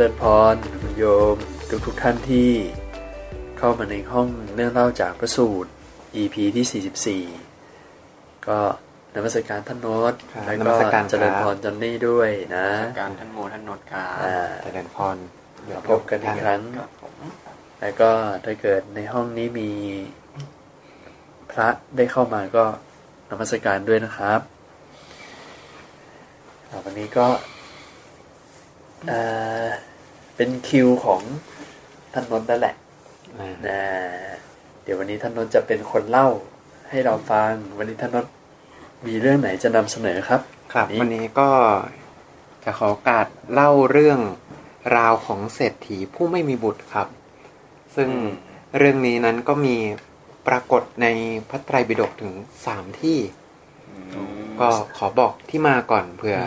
ริญพรคุณโยมทุกทุกๆท่านที่เข้ามาในห้องเรื่องเล่าจากพระสูตร EP ที่ 44 ก็นมัสการท่านโน้ตครับแล้วนก็มัสการเจริญครับพรจอนนี่ด้วยนะการท่านโมท่านนดกาอ่าเจริญพรมาพบกันอีกครั้งครับผมแล้วก็ถ้าเกิดในห้องนี้มีพระได้เข้ามาก็นมัสการด้วยนะครับอ่าวันนี้ก็ เอ่อเป็นคิวของท่านนนท์นั่นแหละอ่านะเดี๋ยววันนี้ท่านนนท์จะเป็นคนเล่าให้เราฟัง วันนี้ท่านนนท์มีเรื่องไหนจะนำเสนอครับ ครับนี่วันนี้ก็จะขอโอกาสเล่าเรื่องราวของเศรษฐีผู้ไม่มีบุตรครับ ซึ่งเรื่องนี้นั้นก็มีปรากฏในพระไตรปิฎกถึงสามที่ ก็ขอบอกที่มาก่อนเผื่ออ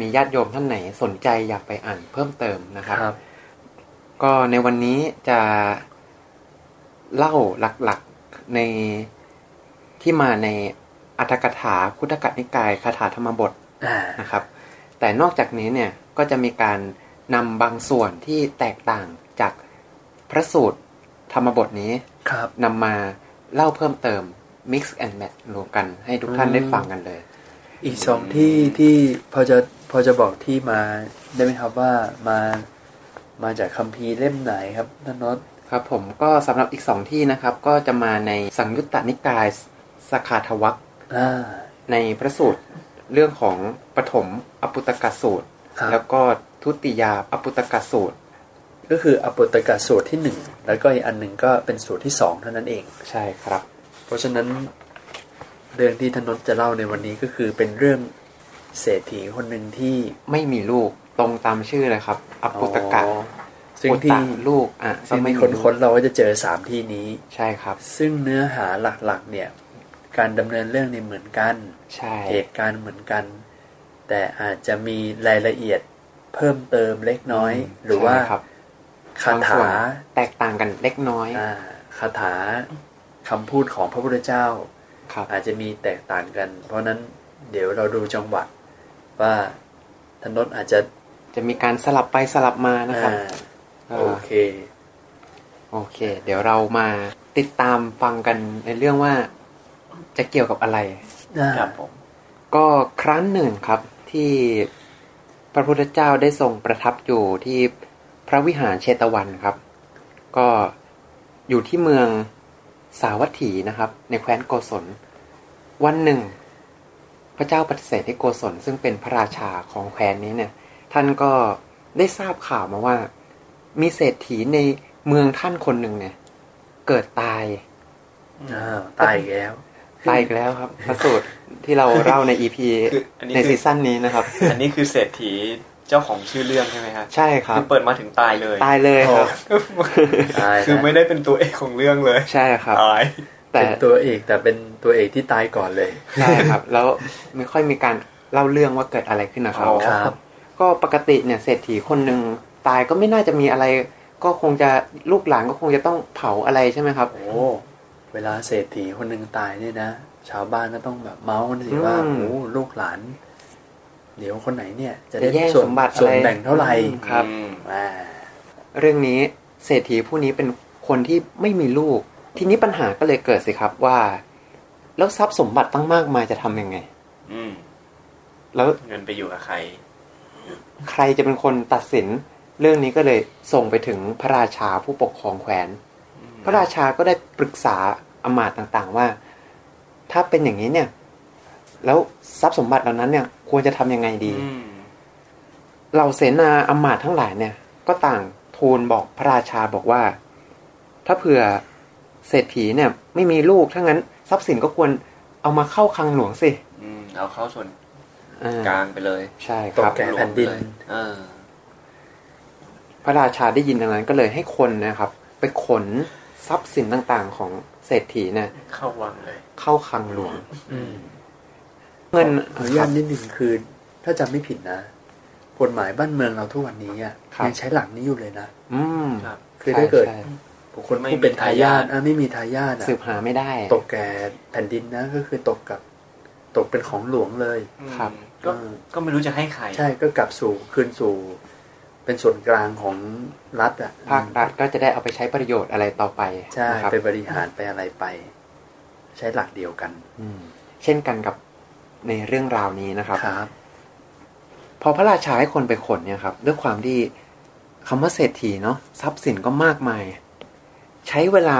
มีญาติโยมท่านไหนสนใจอยากไปอ่านเพิ่มเติมนะครับครับก็ในวันนี้จะเล่าหลักๆในที่มาในอัตถกถาคุตกนิกายคาถาธรรมบทอ่านะครับ แต่นอกจากนี้เนี่ยก็จะมีการนำบางส่วนที่แตกต่างจากพระสูตรธรรมบทนี้ครับนำมาเล่าเพิ่มเติม mix and match รวมกันให้ทุกท่านอืมได้ฟังกันเลย อีกสองที่ที่พอจะพ อจะบอกที่มาได้ไหมครับว่ามามาจากคัมภีร์เล่มไหนครับท่านนนท์ครับผมก็สำหรับอีกสองที่นะครับ ก็จะมาในสังยุตตนิกายสคาทวัคอ่าในพระสูตรเรื่องของปฐมอปุตกสูตรครับแล้วก็ทุติยาอปุตกสูตร ก็คืออปุตตกะสูตรที่หนึ่งแล้วก็อีกอันหนึ่งก็เป็นสูตรที่สองเท่านั้นเองใช่ครับ เพราะฉะนั้นเรื่องที่ท่านนนท์จะเล่าในวันนี้ก็คือเป็นเรื่อง เศรษฐีคนหนึ่งที่ไม่มีลูกตรงตามชื่อเลยครับอปุตกะอ๋อซึ่งปุตที่ตะลูกอะซึ่งไม่ที่มีคนลูกค้นเราก็จะเจอสามที่นี้ใช่ครับ ซึ่งเนื้อหาหลักๆ เนี่ย การดำเนินเรื่องเนี่ยเหมือนกันใช่เหตุการณ์เหมือนกัน แต่อาจจะมีรายละเอียดเพิ่มเติมเล็กน้อย หรือว่าใช่ครับคาบางส่วถานแตกต่างกันเล็กน้อยอ่าคาถาคำพูดของพระพุทธเจ้าครับอาจจะมีแตกต่างกัน เพราะฉะนั้นเดี๋ยวเราดูจังหวะ ว่าธนนท์อาจจะจะมีการสลับไปสลับมานะครับอ่าอ่าโอเค โอเค เดี๋ยวเรามาติดตามฟังกันในเรื่องว่าจะเกี่ยวกับอะไรครับผมก็ครั้งหนึ่งครับที่พระพุทธเจ้าได้ทรงประทับอยู่ที่พระวิหารเชตวันครับ ก็อยู่ที่เมืองสาวัตถีนะครับ ในแคว้นโกศล วันหนึ่ง พระเจ้าปฏิเสธให้โกศลซึ่งเป็นพระราชาของแคว้นนี้เนี่ย ท่านก็ได้ทราบข่าวมาว่า มีเศรษฐีในเมืองท่านคนหนึ่งเนี่ย เกิดตายอ้าวตายอีกแล้วตายอีกแล้วครับพระสูตรที่เราเล่าในอีพีคืออันนี้ในคือซีซั่นนี้นะครับ อันนี้คือเศรษฐีเจ้าของชื่อเรื่องใช่ไหมครับใช่ครับคือเปิดมาถึงตายเลย ตายเลยครับตายคือนะไม่ได้เป็นตัวเอกของเรื่องเลย ใช่ครับตาย แต่เป็นตัวเอกแต่เป็นตัวเอกที่ตายก่อนเลยใช่ครับ แล้วไม่ค่อยมีการเล่าเรื่องว่าเกิดอะไรขึ้นนะครับอ๋อครับ ก็ปกติเนี่ยเศรษฐีคนหนึ่งตายก็ไม่น่าจะมีอะไร ก็คงจะลูกหลานก็คงจะต้องเผาอะไรใช่ไหมครับ โอ้เวลาเศรษฐีคนหนึ่งตายเนี่ยนะชาวบ้านก็ต้องแบบเมาส์กันสิว่าอืมโอ้ลูกหลาน เดี๋ยวคนไหนเนี่ย จะจะได้แย่งส่วนสมบัติส่วนอะไรแบ่งเท่าไหร่อืมครับอืมอ่าเรื่องนี้เศรษฐีผู้นี้เป็นคนที่ไม่มีลูก ทีนี้ปัญหาก็เลยเกิดสิครับว่า แล้วทรัพย์สมบัติตั้งมากมายจะทำยังไง อืมแล้วเงินไปอยู่กับใคร ใครจะเป็นคนตัดสิน เรื่องนี้ก็เลยส่งไปถึงพระราชาผู้ปกครองแคว้น พระราชาก็ได้ปรึกษาอำมาตย์ต่างๆว่า ถ้าเป็นอย่างนี้เนี่ย แล้วทรัพย์สมบัติเหล่านั้นเนี่ย ควรจะทำยังไงดีอืมเหล่าเสนาอำมาตย์ทั้งหลายเนี่ย ก็ต่างทูลบอกพระราชาบอกว่า ถ้าเผื่อ เศรษฐีเนี่ย ไม่มีลูกถ้างั้น ทรัพย์สินก็ควรเอามาเข้าคลังหลวงสิอืมเอาเข้าส่วนอ่ากลางไปเลย ใช่ตคกรับแก่แผ่นดินเลยเออพระราชาได้ยินดังนั้นก็เลยให้คนนะครับ ไปขนทรัพย์สินต่างๆ ของเศรษฐีเนี่ยเข้าวังเลย เข้าคลังหลวงอืมเงินขออนุญาตนิดหนึ่งคือ ถ้าจำไม่ผิดนะกฎหมายบ้านเมืองเราทุกวันนี้อะยังใช้หลักนี้อยู่เลยนะ อืมครับคือถ้าเกิดใช่บุ คคลผู้เป็นทายาทอะไม่มีทายาทอะสืบหาไม่ได้ ตกแก่แผ่นดินนะก็คือตกกับ ตกเป็นของหลวงเลยครับ ก็เออก็ไม่รู้จะให้ใคร ใช่ก็กลับสู่คืนสู่ เป็นส่วนกลางของรัฐอะภาครัฐก็จะได้เอาไปใช้ประโยชน์อะไรต่อไปใช่นะครับไปบริหารไปอะไรไป ใช้หลักเดียวกัน อืมเช่นกันกับในเรื่องราวนี้นะครับครับพอพระราชาให้คนไปขนเนี่ยครับ ด้วยความที่คำว่าเศรษฐีเนาะทรัพย์สินก็มากมาย ใช้เวลา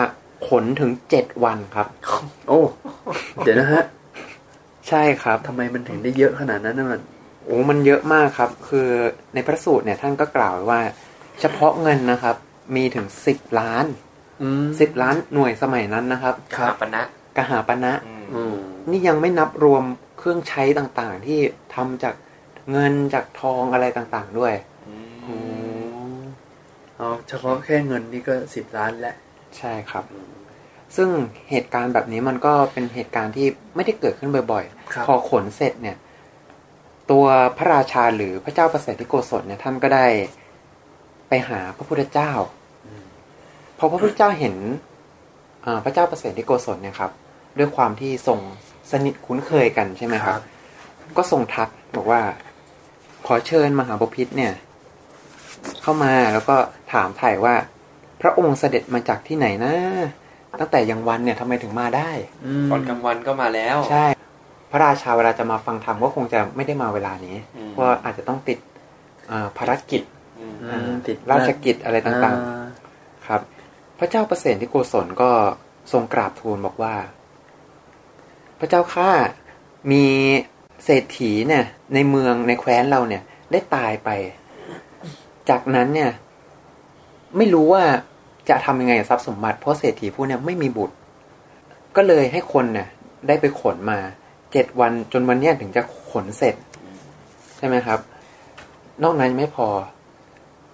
ขนถึงเจ็ดวันครับ โอ้ เดี๋ยวนะฮะ ใช่ครับทำไมมันถึงได้เยอะขนาดนั้นนะมันโอ้มันเยอะมากครับ คือในพระสูตรเนี่ยท่านก็กล่าวไว้ว่า เฉพาะเงินนะครับ มีถึงสิบล้านอืมสิบล้านหน่วยสมัยนั้นนะครับครับปณะกหาปณะอืมอืมนี่ยังไม่นับรวมเครื่องใช้ต่างๆ ที่ทำจากเงินจากทองอะไรต่างๆด้วยอืมเอาเฉพาะแค่เงินนี่ก็สิบล้านแล้ว ใช่ครับ ซึ่งเหตุการณ์แบบนี้มันก็เป็นเหตุการณ์ที่ไม่ได้เกิดขึ้นบ่อยครับๆพอขนเสร็จเนี่ย ตัวพระราชาหรือพระเจ้าประเสริฐที่โกศลเนี่ยท่านก็ได้ไปหาพระพุทธเจ้าพอพระพุทธเจ้าเห็นอ่าพระเจ้าประเสริฐที่โกศลเนี่ยครับ ด้วยความที่ทรงสนิทคุ้นเคยกันใช่ไหมครับ ก็ทรงทักบอกว่า ขอเชิญมหาบพิษเนี่ย เข้ามาแล้วก็ถามถ่ายว่า พระองค์เสด็จมาจากที่ไหนนะ ตั้งแต่ยังวันเนี่ยทำไมถึงมาได้มตอนกลางวันก็มาแล้ว ใช่ พระราชาเวลาจะมาฟังธรรมก็คงจะไม่ได้มาเวลานี้อืมเพราะอาจจะต้องติดอ่าภารกิจอืมอืมติดราชกิจอะไรต่างอ่ๆครับ พระเจ้าประเสริฐที่โกศลก็ทรงกราบทูลบอกว่า พระเจ้าข้ามีเศรษฐีเนี่ย ในเมืองในแคว้นเราเนี่ย ได้ตายไป จากนั้นเนี่ย ไม่รู้ว่าจะทำยังไงกับทรัพย์สมบัติเพราะเศรษฐีผู้เนี่ยไม่มีบุตร ก็เลยให้คนเนี่ยได้ไปขนมาเจ็ดวันจนวันเนี้ยถึงจะขนเสร็จ ใช่ไหมครับ นอกนั้นไม่พอ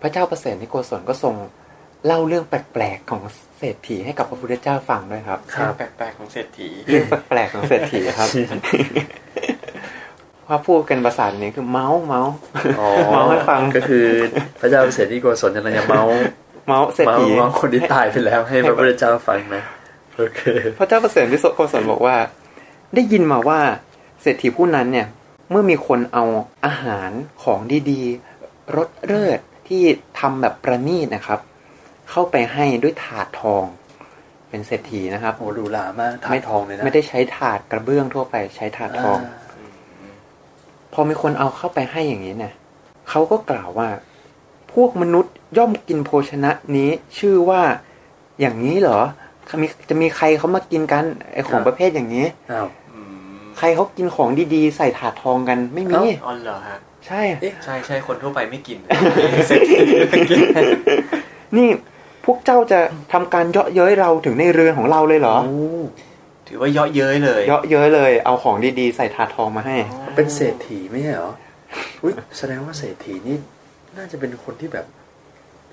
พระเจ้าประเสริฐนิโกศลก็ทรงเล่าเรื่องแปลกๆของเศรษฐีให้กับพระพุทธเจ้าฟังด้วยครับครับแปลกๆของเศรษฐีเรื่องแปลกๆของเศรษฐีครับว่าพูดกันภาษานี้คือเมาส์เมาส์อ๋อเมาให้ฟังก็คือ พระเจ้าเสด็จที่โกศลกำลังจะเมาส์ เมาส์เศรษเมาฐีส์เมาส์คนที่ตายไปแล้วให้พระพุทธเจ้าฟังนะโอเคพระเจ้าประเสริฐวิโสโกศลบอกว่า ได้ยินมาว่าเศรษฐีผู้นั้นเนี่ย เมื่อมีคนเอาอาหารของดีๆรสเลิศที่ทำแบบประณีตนะครับ เข้าไปให้ด้วยถาดทอง เป็นเศรษฐีนะครับโอ้ดูหลามากถาดทองเลยนะไม่ได้ใช้ถาดกระเบื้องทั่วไปใช้ถาดทองาพอมีคนเอาเข้าไปให้อย่างนี้เนี่ยเขาก็กล่าวว่า พวกมนุษย์ ย่อมกินโภชนะนี้ชื่อว่าอย่างนี้เหรอมีจะมีใครเขามากินกันไอของประเภทอย่างนี้อ้าวอืมใครเขากินของดีๆ ใส่ถาดทองกันไม่มีเอ้าอ๋อเหรอฮะใช่ใช่ใช่คนทั่วไปไม่กินเศรษฐีกินนี่พวกเจ้าจะทำการเยาะเย้ยเราถึงในเรือนของเราเลยเหรอโอ้ถือว่าเยาะเย้ยเลยเยาะเย้ยเลย เอาของดีๆ ใส่ถาดทองมาให้ เป็นเศรษฐีไม่ใช่เหรออุ้ยแสดงว่าเศรษฐีนี่น่าจะเป็นคนที่แบบ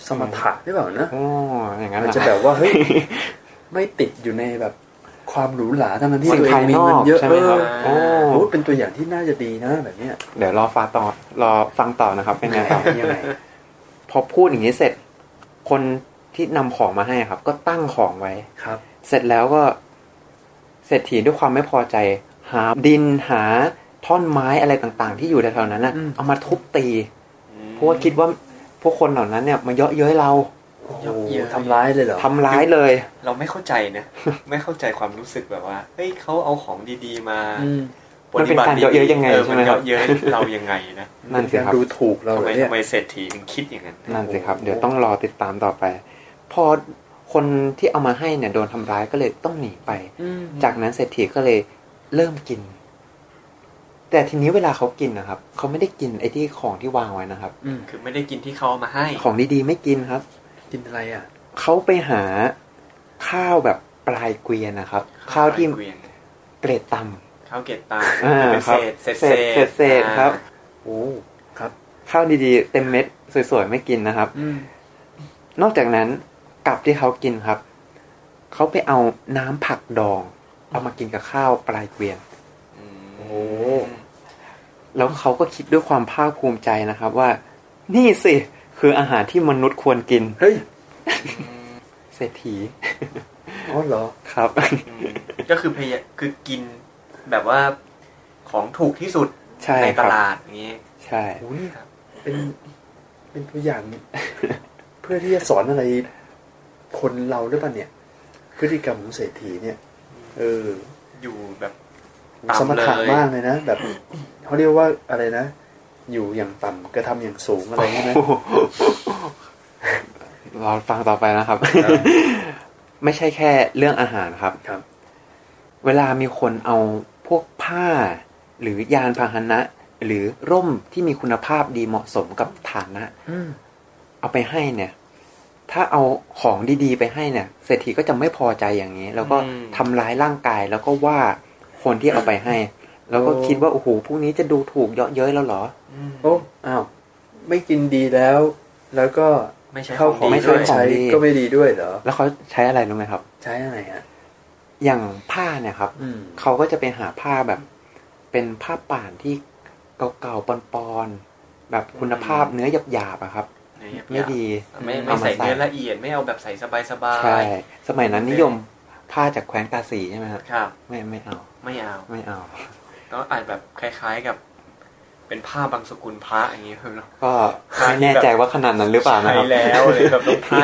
สมถะหรือเปล่านะโอ้อย่างนั้นอาจเหรอจะแบบว่าเฮ้ยไม่ติดอยู่ในแบบความหรูหราทั้งนั้นที่สิ่งตัวเองมีเงินเยอะภายนอกใช่ไหมครับเออโอ้โอ้เป็นตัวอย่างที่น่าจะดีนะแบบเนี้ยเดี๋ยวรอฟังต่อรอฟังต่อนะครับเป็นไงต่อยังไงพอพูดอย่างนี้เสร็จ คนที่นำของมาให้ครับ ก็ตั้งของไว้ครับ เสร็จแล้วก็เศรษฐีด้วยความไม่พอใจ หาดินหาท่อนไม้อะไรต่างๆ ที่อยู่แถวๆนั้นนะอืมเอามาทุบตีเพราะว่าคิดว่าพ วกคนเหล่านั้นเนี่ยมาเยาะเย้ยเราโอ้โหทำร้ายเลยเหรอทำร้ายเลย เราไม่เข้าใจนะไม่เข้าใจความรู้สึกแบบว่าเฮ้ยเขาเอาของดีๆมาอืมมันเป็นการเยาะเย้ยยังไงออใช่ไหมนครับเยาะเย้ยเรายังไงนะนั่นสิครับดูถูกเราทำเลไมยเนี่ยทำไมเศรษฐีถึงคิดอย่างนั้นนั่นสิครับ เดี๋ยวต้องรอติดตามต่อไป พอคนที่เอามาให้เนี่ยโดนทำร้ายก็เลยต้องหนีไปอืมจากนั้นเศรษฐีก็เลยเริ่มกิน แต่ทีนี้เวลาเขากินนะครับเขาไม่ได้กินไอ้ที่ของที่วางไว้นะครับ อืมคือไม่ได้กินที่เขาเอามาให้ ของดีๆไม่กินครับ กินอะไรอะเขาไปหาข้าวแบบปลายเกวียนนะครับ ข้าวที่เกวียนเกรดต่ข้าวเกตตาอ่าเป็นครัเศบษเศษเศษเศษเศษครับโอ้ครับำข้าวดีๆ เต็มเม็ดสวยๆไม่กินนะครับอืมนอกจากนั้นกับที่เขากินครับเขาไปเอาน้ำผักดอง เอามากินกับข้าวปลายเกวียนโอ้ แล้วเขาก็คิดด้วยความภาคภูมิใจนะครับว่า นี่สิ คืออาหารที่มนุษย์ควรกิน เฮ้ยเศรษฐีอ๋อเหรอครับอืมก็คือพยายามคือกินแบบว่าของถูกที่สุดใช่ในคตรับลาดอย่างนี้ ใช่โอ้นี่เป็นเป็นตัวอย่าง เพื่อที่จะสอนอะไร คนเราด้วยป่ะเนี่ย พฤติกรรมของเศรษฐีเนี่ย เออ อยู่แบบ สต่ำมถะเลยมากเลยนะ แบบเขาเรียกว่าอะไรนะ อยู่อย่างต่ำกระทำอย่างสูงอะไรใช่ไหมเราฟังต่อไปนะครับ ไม่ใช่แค่เรื่องอาหารครับครับ เวลามีคนเอาพวกผ้า หรือยานพาหนะ หรือร่มที่มีคุณภาพดีเหมาะสมกับฐานะอืมเอาไปให้เนี่ย ถ้าเอาของดีๆไปให้เนี่ยเศรษฐีก็จะไม่พอใจอย่างนี้ แล้วก็อืมทำร้ายร่างกายแล้วก็ว่า คนที่เอาไปให้ แล้วก็คิดว่าโอ้โหพวกนี้จะดูถูกเยาะเย้ยแล้วเหรออืมโอ้อ้าวไม่กินดีแล้ว แล้วก็ไม่ใช่เข้าขขอองงดีไม่เคใช่รื่องของใช้ดีก็ไม่ดีด้วยเหรอ แล้วเขาใช้อะไรรู้ไหมครับ ใช้อะไรฮะอย่างผ้าเนี่ยครับอืมเขาก็จะไปหาผ้าแบบ เป็นผ้าป่านที่เก่าๆปอนๆแบบคุณภาพเนื้อหยาบๆอะครับไม่ดี ไม่เอาไม่มาใส่ใส่เนื้อละเอียดไม่เอาแบบใส่สบายสบายใช่สมัยนั้นนิยม ผ้าจากแคว้นกาสีใช่ไหมครับครับ ไม่ไม่เอา ไม่เอาไม่เอาต้องอาจแบบคล้ายๆกับ เป็นผ้าบางสกุลพระอย่างนี้ครับเนาะก็ผ้าไม่ที่แน่แบบใจว่าขนาดนั้นหรือเปล่านะใช้ครับแล้วเลยแบบต้องผ้า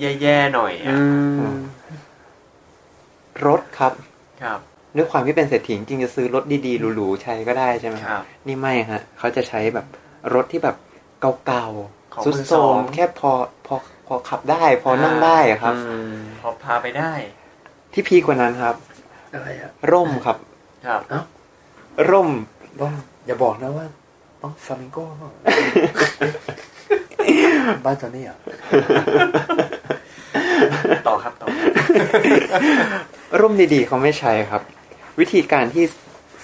แย่ๆหน่อยอะมรถครับครับด้วยความที่เป็นเศรษฐีจริงๆจะซื้อรถดีๆหรูๆใช้ก็ได้ใช่ไหมครับ นี่ไม่ฮะเขาจะใช้แบบรถที่แบบเก่าของๆสุดมือโทสรองมแค่พอพอพอขับได้ พอนั่งได้อะครับอืมพอพาไปได้ ที่พีคกว่านั้นครับ อะไรอะร่มครับ ครับร่มต้องอย่าบอกนะว่า ต้องฟลามิงโก้เปล่าบ้านจอนนี่เหรอะต่อครับต่อร่มดีๆเขาไม่ใช้ครับ วิธีการที่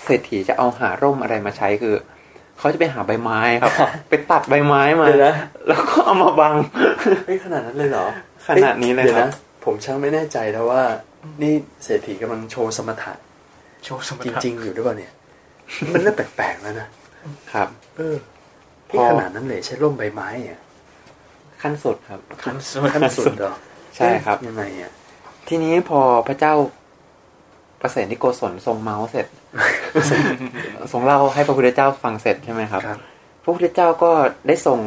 เศรษฐีจะเอาหาร่มอะไรมาใช้คือเขาจะไปหาใบไม้ครับไปตัดใบไม้มาเดี๋ยวนะแล้วก็เอามาบังเฮ้ยขนาดนั้นเลยเหรอ ขนาดนี้เลยดี๋วครับนะผมช่างไม่แน่ใจแล้วว่า นี่เศรษฐีกำลังโชว์สมถะโชว์สมจถะริง ๆ อยู่ด้วยเปล่าเนี่ย มันเริ่มแปลกๆแล้วนะครับ เออพี่ขนาดนั้นเลยใช้ร่มใบไม้อะขั้นสุดครับขั้นสุดขั้นสุดเหรอใช่ครับยังไงอะทีนี้พอพระเจ้าประเสริฐนิโกศลทรงเมาส์เสร็จทรงเล่าให้พระพุทธเจ้าฟังเสร็จใช่ไหมครับครับ พระพุทธเจ้าก็ได้ทรง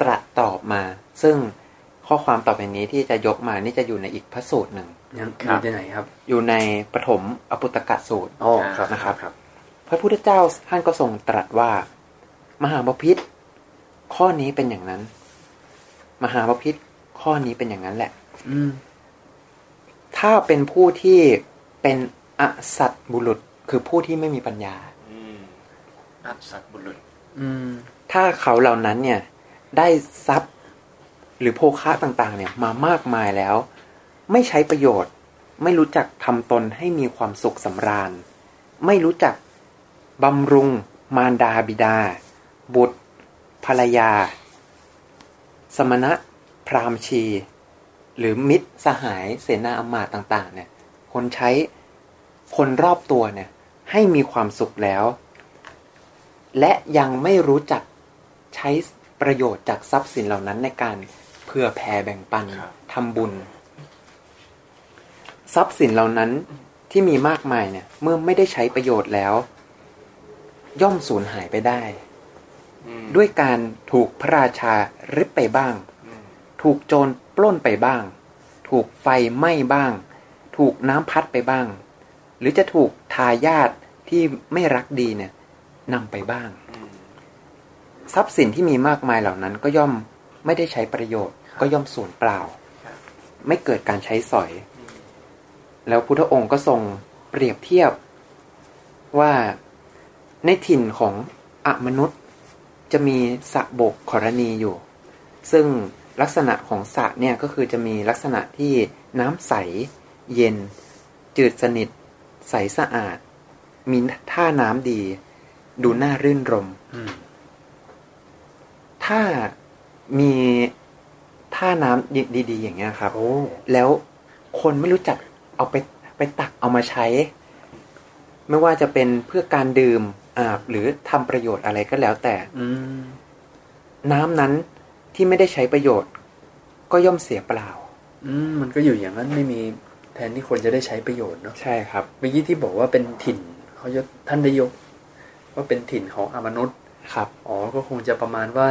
ตรัสตอบมา ซึ่งข้อความต่อไปนี้ที่จะยกมานี่จะอยู่ในอีกพระสูตรหนึ่งยัง อยู่ที่ไหนครับ อยู่ในปฐมอปุตตกะสูตรอ๋อครับนะครับครับพระพุทธเจ้าท่านก็ทรงตรัสว่า มหาบพิษข้อนี้เป็นอย่างนั้น มหาบพิษข้อนี้เป็นอย่างนั้นแหละ อืมถ้าเป็นผู้ที่เป็นอสัตบุรุษคือผู้ที่ไม่มีปัญญาอืมอัศสัตว์บุรุษ อืม ถ้าเขาเหล่านั้นเนี่ย ได้ทรัพย์หรือโภคะต่าง ๆ เนี่ย มามากมายแล้ว ไม่ใช้ประโยชน์ ไม่รู้จักทำตนให้มีความสุขสำราญ ไม่รู้จักบำรุง มารดาบิดา บุตร ภรรยา สมณะ พราหมณ์ชี หรือมิตรสหายเสนาอำมาตย์ต่าง ๆ เนี่ย คนใช้คนรอบตัวเนี่ย ให้มีความสุขแล้ว และยังไม่รู้จักใช้ประโยชน์จากทรัพย์สินเหล่านั้นในการเพื่อแผ่แบ่งปันครับทำบุญ ทรัพย์สินเหล่านั้นที่มีมากมายเนี่ย เมื่อไม่ได้ใช้ประโยชน์แล้ว ย่อมสูญหายไปได้อืมด้วยการถูกพระราชาริบไปบ้างอืมถูกโจรปล้นไปบ้าง ถูกไฟไหม้บ้าง ถูกน้ำพัดไปบ้าง หรือจะถูกทายาทที่ไม่รักดีเนี่ยนำไปบ้างอืมทรัพย์สินที่มีมากมายเหล่านั้น ก็ย่อมไม่ได้ใช้ประโยชน์ ก็ย่อมสูญเปล่าครับไม่เกิดการใช้สอยอืม แล้วพุทธองค์ก็ทรงเปรียบเทียบว่าในถิ่นของอมนุษย์ จะมีสระบกขรณีอยู่ ซึ่งลักษณะของสระเนี่ยก็คือจะมีลักษณะที่น้ำใส เย็น จืดสนิท ใสสะอาด มีท่าน้ำดี ดูน่ารื่นรมอืมถ้ามีทท่าน้ำดี ๆ อย่างเงี้ยครับโอ้แล้วคนไม่รู้จัก เอาไปไปตักเอามาใช้ ไม่ว่าจะเป็นเพื่อการดื่มอาบหรือทำประโยชน์อะไรก็แล้วแต่อืมน้ำนั้นที่ไม่ได้ใช้ประโยชน์ ก็ย่อมเสียเปล่า อืมมันก็อยู่อย่างนั้นไม่มีแทนที่คนจะได้ใช้ประโยชน์เนาะใช่ครับเมื่อกี้ที่บอกว่าเป็นถิ่นเขายกท่านได้ยกว่าเป็นถิ่นของอมนุษย์ครับอ๋อก็คงจะประมาณว่า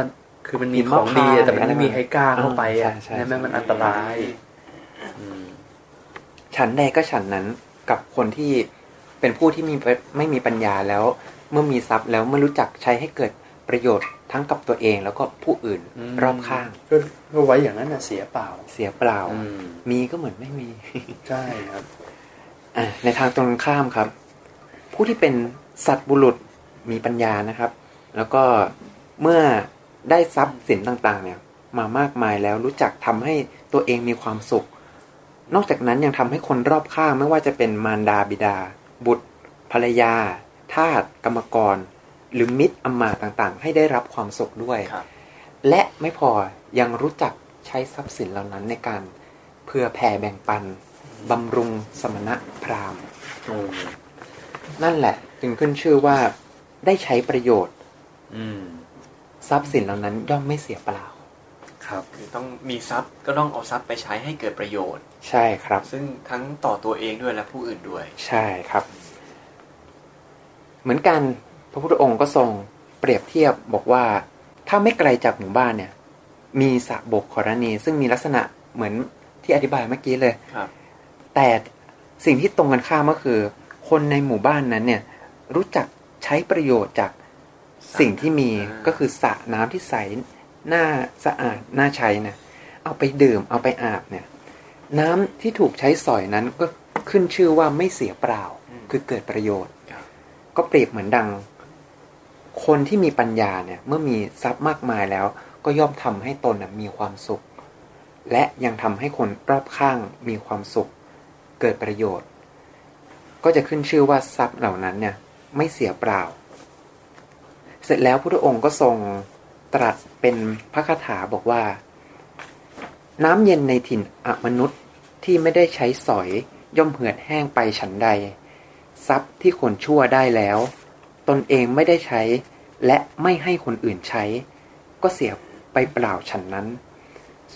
คือมันมีหิมของดีพานต์แต่มันไม่มีใครกล้าเข้าไปอะใช่ใช่ใช่ไหมมันอันตราย อืม ฉันใดก็ฉันนั้นกับคนที่เป็นผู้ที่มีไม่มีปัญญาแล้ว เมื่อมีทรัพย์แล้วไม่รู้จักใช้ให้เกิดประโยชน์ทั้งกับตัวเองแล้วก็ผู้อื่นรอบข้างก็ก็ไว้อย่างนั้นน่ะเสียเปล่า เสียเปล่าอืมมีก็เหมือนไม่มี ใช่ครับอะในทางตรงข้ามครับ ผู้ที่เป็นสัตว์บุรุษมีปัญญานะครับ แล้วก็เมื่อได้ทรัพย์สินต่างๆ เนี่ย มามากมายแล้วรู้จักทำให้ตัวเองมีความสุข นอกจากนั้นยังทำให้คนรอบข้างไม่ว่าจะเป็นมารดาบิดา บุตร ภรรยา ทาสกรรมกร หรือมิตรอำมาตย์ต่างๆ ให้ได้รับความสุขด้วยครับและไม่พอยังรู้จักใช้ทรัพย์สินเหล่านั้นในการเพื่อแผ่แบ่งปันบำรุงสมณะพราหมณ์โอ้นั่นแหละ จึงขึ้นชื่อว่าได้ใช้ประโยชน์อืมทรัพย์สินเหล่านั้นย่อมไม่เสียเปล่า ครับ คือต้องมีทรัพย์ก็ต้องเอาทรัพย์ไปใช้ให้เกิดประโยชน์ ใช่ครับ ซึ่งทั้งต่อตัวเองด้วยและผู้อื่นด้วย ใช่ครับ เหมือนกันพระพุทธองค์ก็ทรงเปรียบเทียบบอกว่า ถ้าไม่ไกลจากหมู่บ้านเนี่ย มีสระบกขรณี ซึ่งมีลักษณะเหมือนที่อธิบายเมื่อกี้เลยครับ แต่สิ่งที่ตรงกันข้ามก็คือ คนในหมู่บ้านนั้นเนี่ย รู้จักใช้ประโยชน์จากสิ่งที่มีอ่าก็คือสระน้ำที่ใสน่าสะอาดน่าใช้นะเอาไปดื่มเอาไปอาบเนี่ย น้ำที่ถูกใช้สอยนั้นก็ขึ้นชื่อว่าไม่เสียเปล่า คือเกิดประโยชน์ครับก็เปรียบเหมือนดัง คนที่มีปัญญาเนี่ย เมื่อมีทรัพย์มากมายแล้ว ก็ย่อมทำให้ตนน่ะมีความสุข และยังทำให้คนรอบข้างมีความสุข เกิดประโยชน์ ก็จะขึ้นชื่อว่าทรัพย์เหล่านั้นเนี่ย ไม่เสียเปล่า เสร็จแล้วพระองค์ก็ทรงตรัสเป็นพระคาถาบอกว่า น้ำเย็นในถิ่นอมนุษย์ ที่ไม่ได้ใช้สอย ย่อมเหือดแห้งไปฉันใด ทรัพย์ที่คนชั่วได้แล้ว ตนเองไม่ได้ใช้ และไม่ให้คนอื่นใช้ ก็เสียไปเปล่าฉันนั้น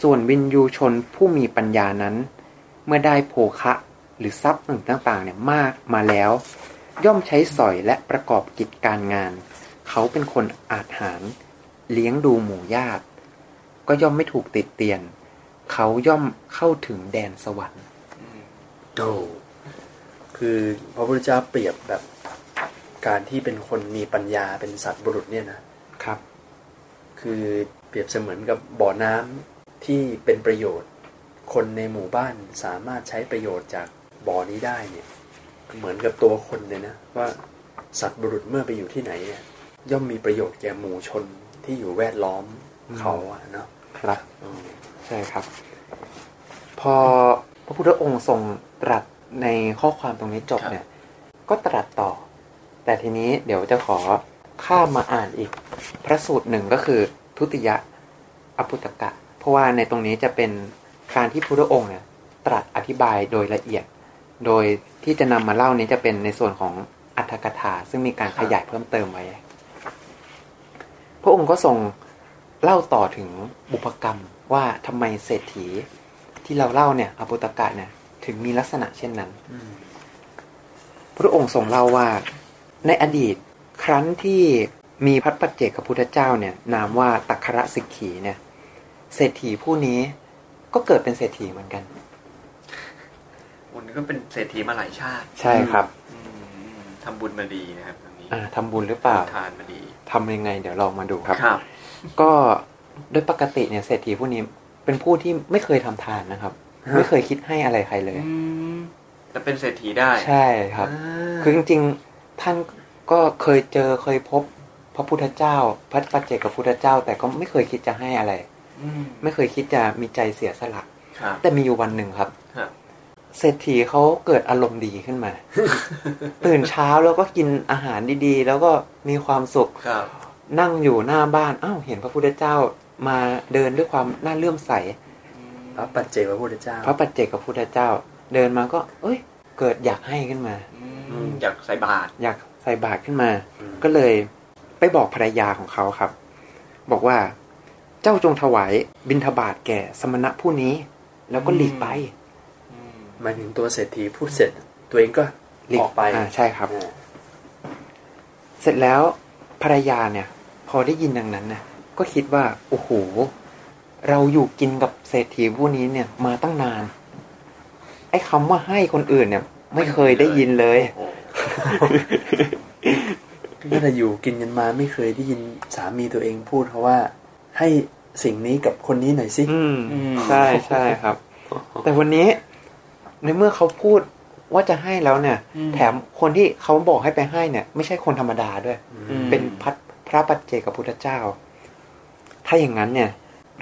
ส่วนวินยูชนผู้มีปัญญานั้น เมื่อได้โภคะหรือทรัพย์ต่างๆเนี่ยมากมาแล้ว ย่อมใช้สอยและประกอบกิจการงาน เขาเป็นคนอาจหาร เลี้ยงดูหมู่ญาติ ก็ย่อมไม่ถูกติดเตียน เขาย่อมเข้าถึงแดนสวรรค์โอ้คือพระพุทธเจ้าเปรียบแบบการที่เป็นคนมีปัญญาเป็นสัตว์บุรุษเนี่ยนะครับ คือเปรียบเสมือนกับบ่อน้ำที่เป็นประโยชน์ คนในหมู่บ้านสามารถใช้ประโยชน์จากบ่อนี้ได้เนี่ยเหมือนกับตัวคนเลยนะว่าสัตว์บุรุษเมื่อไปอยู่ที่ไหนเนี่ยย่อมมีประโยชน์แก่หมู่ชนที่อยู่แวดล้อมเขาอะเนาะครับอืม ใช่ครับ พอพระพุทธองค์ทรงตรัสในข้อความตรงนี้จบครับเนี่ย ก็ตรัสต่อ แต่ทีนี้เดี๋ยวจะขอข้ามมาอ่านอีก พระสูตรหนึ่งก็คือทุติยะอภุตกะ เพราะว่าในตรงนี้จะเป็นการที่พระพุทธองค์เนี่ยตรัสอธิบายโดยละเอียด โดยที่จะนำมาเล่านี้จะเป็นในส่วนของอัตถกถา ซึ่งมีการขยายเพิ่มเติมไว้ พระองค์ก็ทรงเล่าต่อถึงบุพกรรม ว่าทำไมเศรษฐีที่เราเล่าเนี่ยอปุตกะเนี่ยถึงมีลักษณะเช่นนั้นอืมพระองค์ทรงเล่าว่าในอดีตครั้นที่มีพระปัจเจกพุทธเจ้าเนี่ยนามว่าตักคระสิกขีเนี่ยเศรษฐีผู้นี้ก็เกิดเป็นเศรษฐีเหมือนกันคุณก็เป็นเศรษฐีมาหลายชาติ ใช่ครับอืมทำบุญมาดีนะครับตรงนี้อ่าทำบุญหรือเปล่าทานมาดีทำยังไง เดี๋ยวลองมาดูครับครับ ก็ โดยปกติเนี่ยเศรษฐีผู้นี้เป็นผู้ที่ไม่เคยทำทานนะครับ ไม่เคยคิดให้อะไรใครเลยอืมแต่เป็นเศรษฐีได้ใช่ครับอ่าคือจริงๆท่านก็เคยเจอเคยพบ พระพุทธเจ้า พระปัจเจกพุทธเจ้า แต่ก็ไม่เคยคิดจะให้อะไรอืมไม่เคยคิดจะมีใจเสียสละครับแต่มีอยู่วันหนึ่งครับครับเศรษฐีเขาเกิดอารมณ์ดีขึ้นมา ตื่นเช้าแล้วก็กินอาหารดีๆ แล้วก็มีความสุขครับนั่งอยู่หน้าบ้านอ้าวเห็นพระพุทธเจ้า มาเดินด้วยความน่าเลื่อมใส พระปัจเจกพระพุทธเจ้า พระปัจเจกกับพุทธเจ้า เดินมาก็ เอ้ย เกิดอยากให้ขึ้นมาอืมอยากใส่บาตรอยากใส่บาตรขึ้นมาอืมก็เลยไปบอกภรรยาของเขาครับ บอกว่าเจ้าจงถวายบิณฑบาตแก่สมณะผู้นี้ แล้วก็หลีกไปอืมหมายถึงตัวเศรษฐีพูดเสร็จ ตัวเองก็หลีกออกไปอ่าใช่ครับอ่าเสร็จแล้วภรรยาเนี่ย พอได้ยินดังนั้นนะ ก็คิดว่า โอ้โห เราอยู่กินกับเศรษฐีผู้นี้เนี่ย มาตั้งนาน ไอ้คำว่าให้คนอื่นเนี่ย ไม่เคยได้ยินเลยโอ้โหก็จะอยู่กินกันมาไม่เคยได้ยินสามีตัวเองพูดเขาว่า ให้สิ่งนี้กับคนนี้หน่อยสิอืมอืมใช่ใช่ครับ แต่วันนี้ ในเมื่อเขาพูดว่าจะให้แล้วเนี่ย แถมคนที่เขาบอกให้ไปให้เนี่ย ไม่ใช่คนธรรมดาด้วยอืมเป็นพัดพระปัจเจกพุทธเจ้า ถ้าอย่างนั้นเนี่ย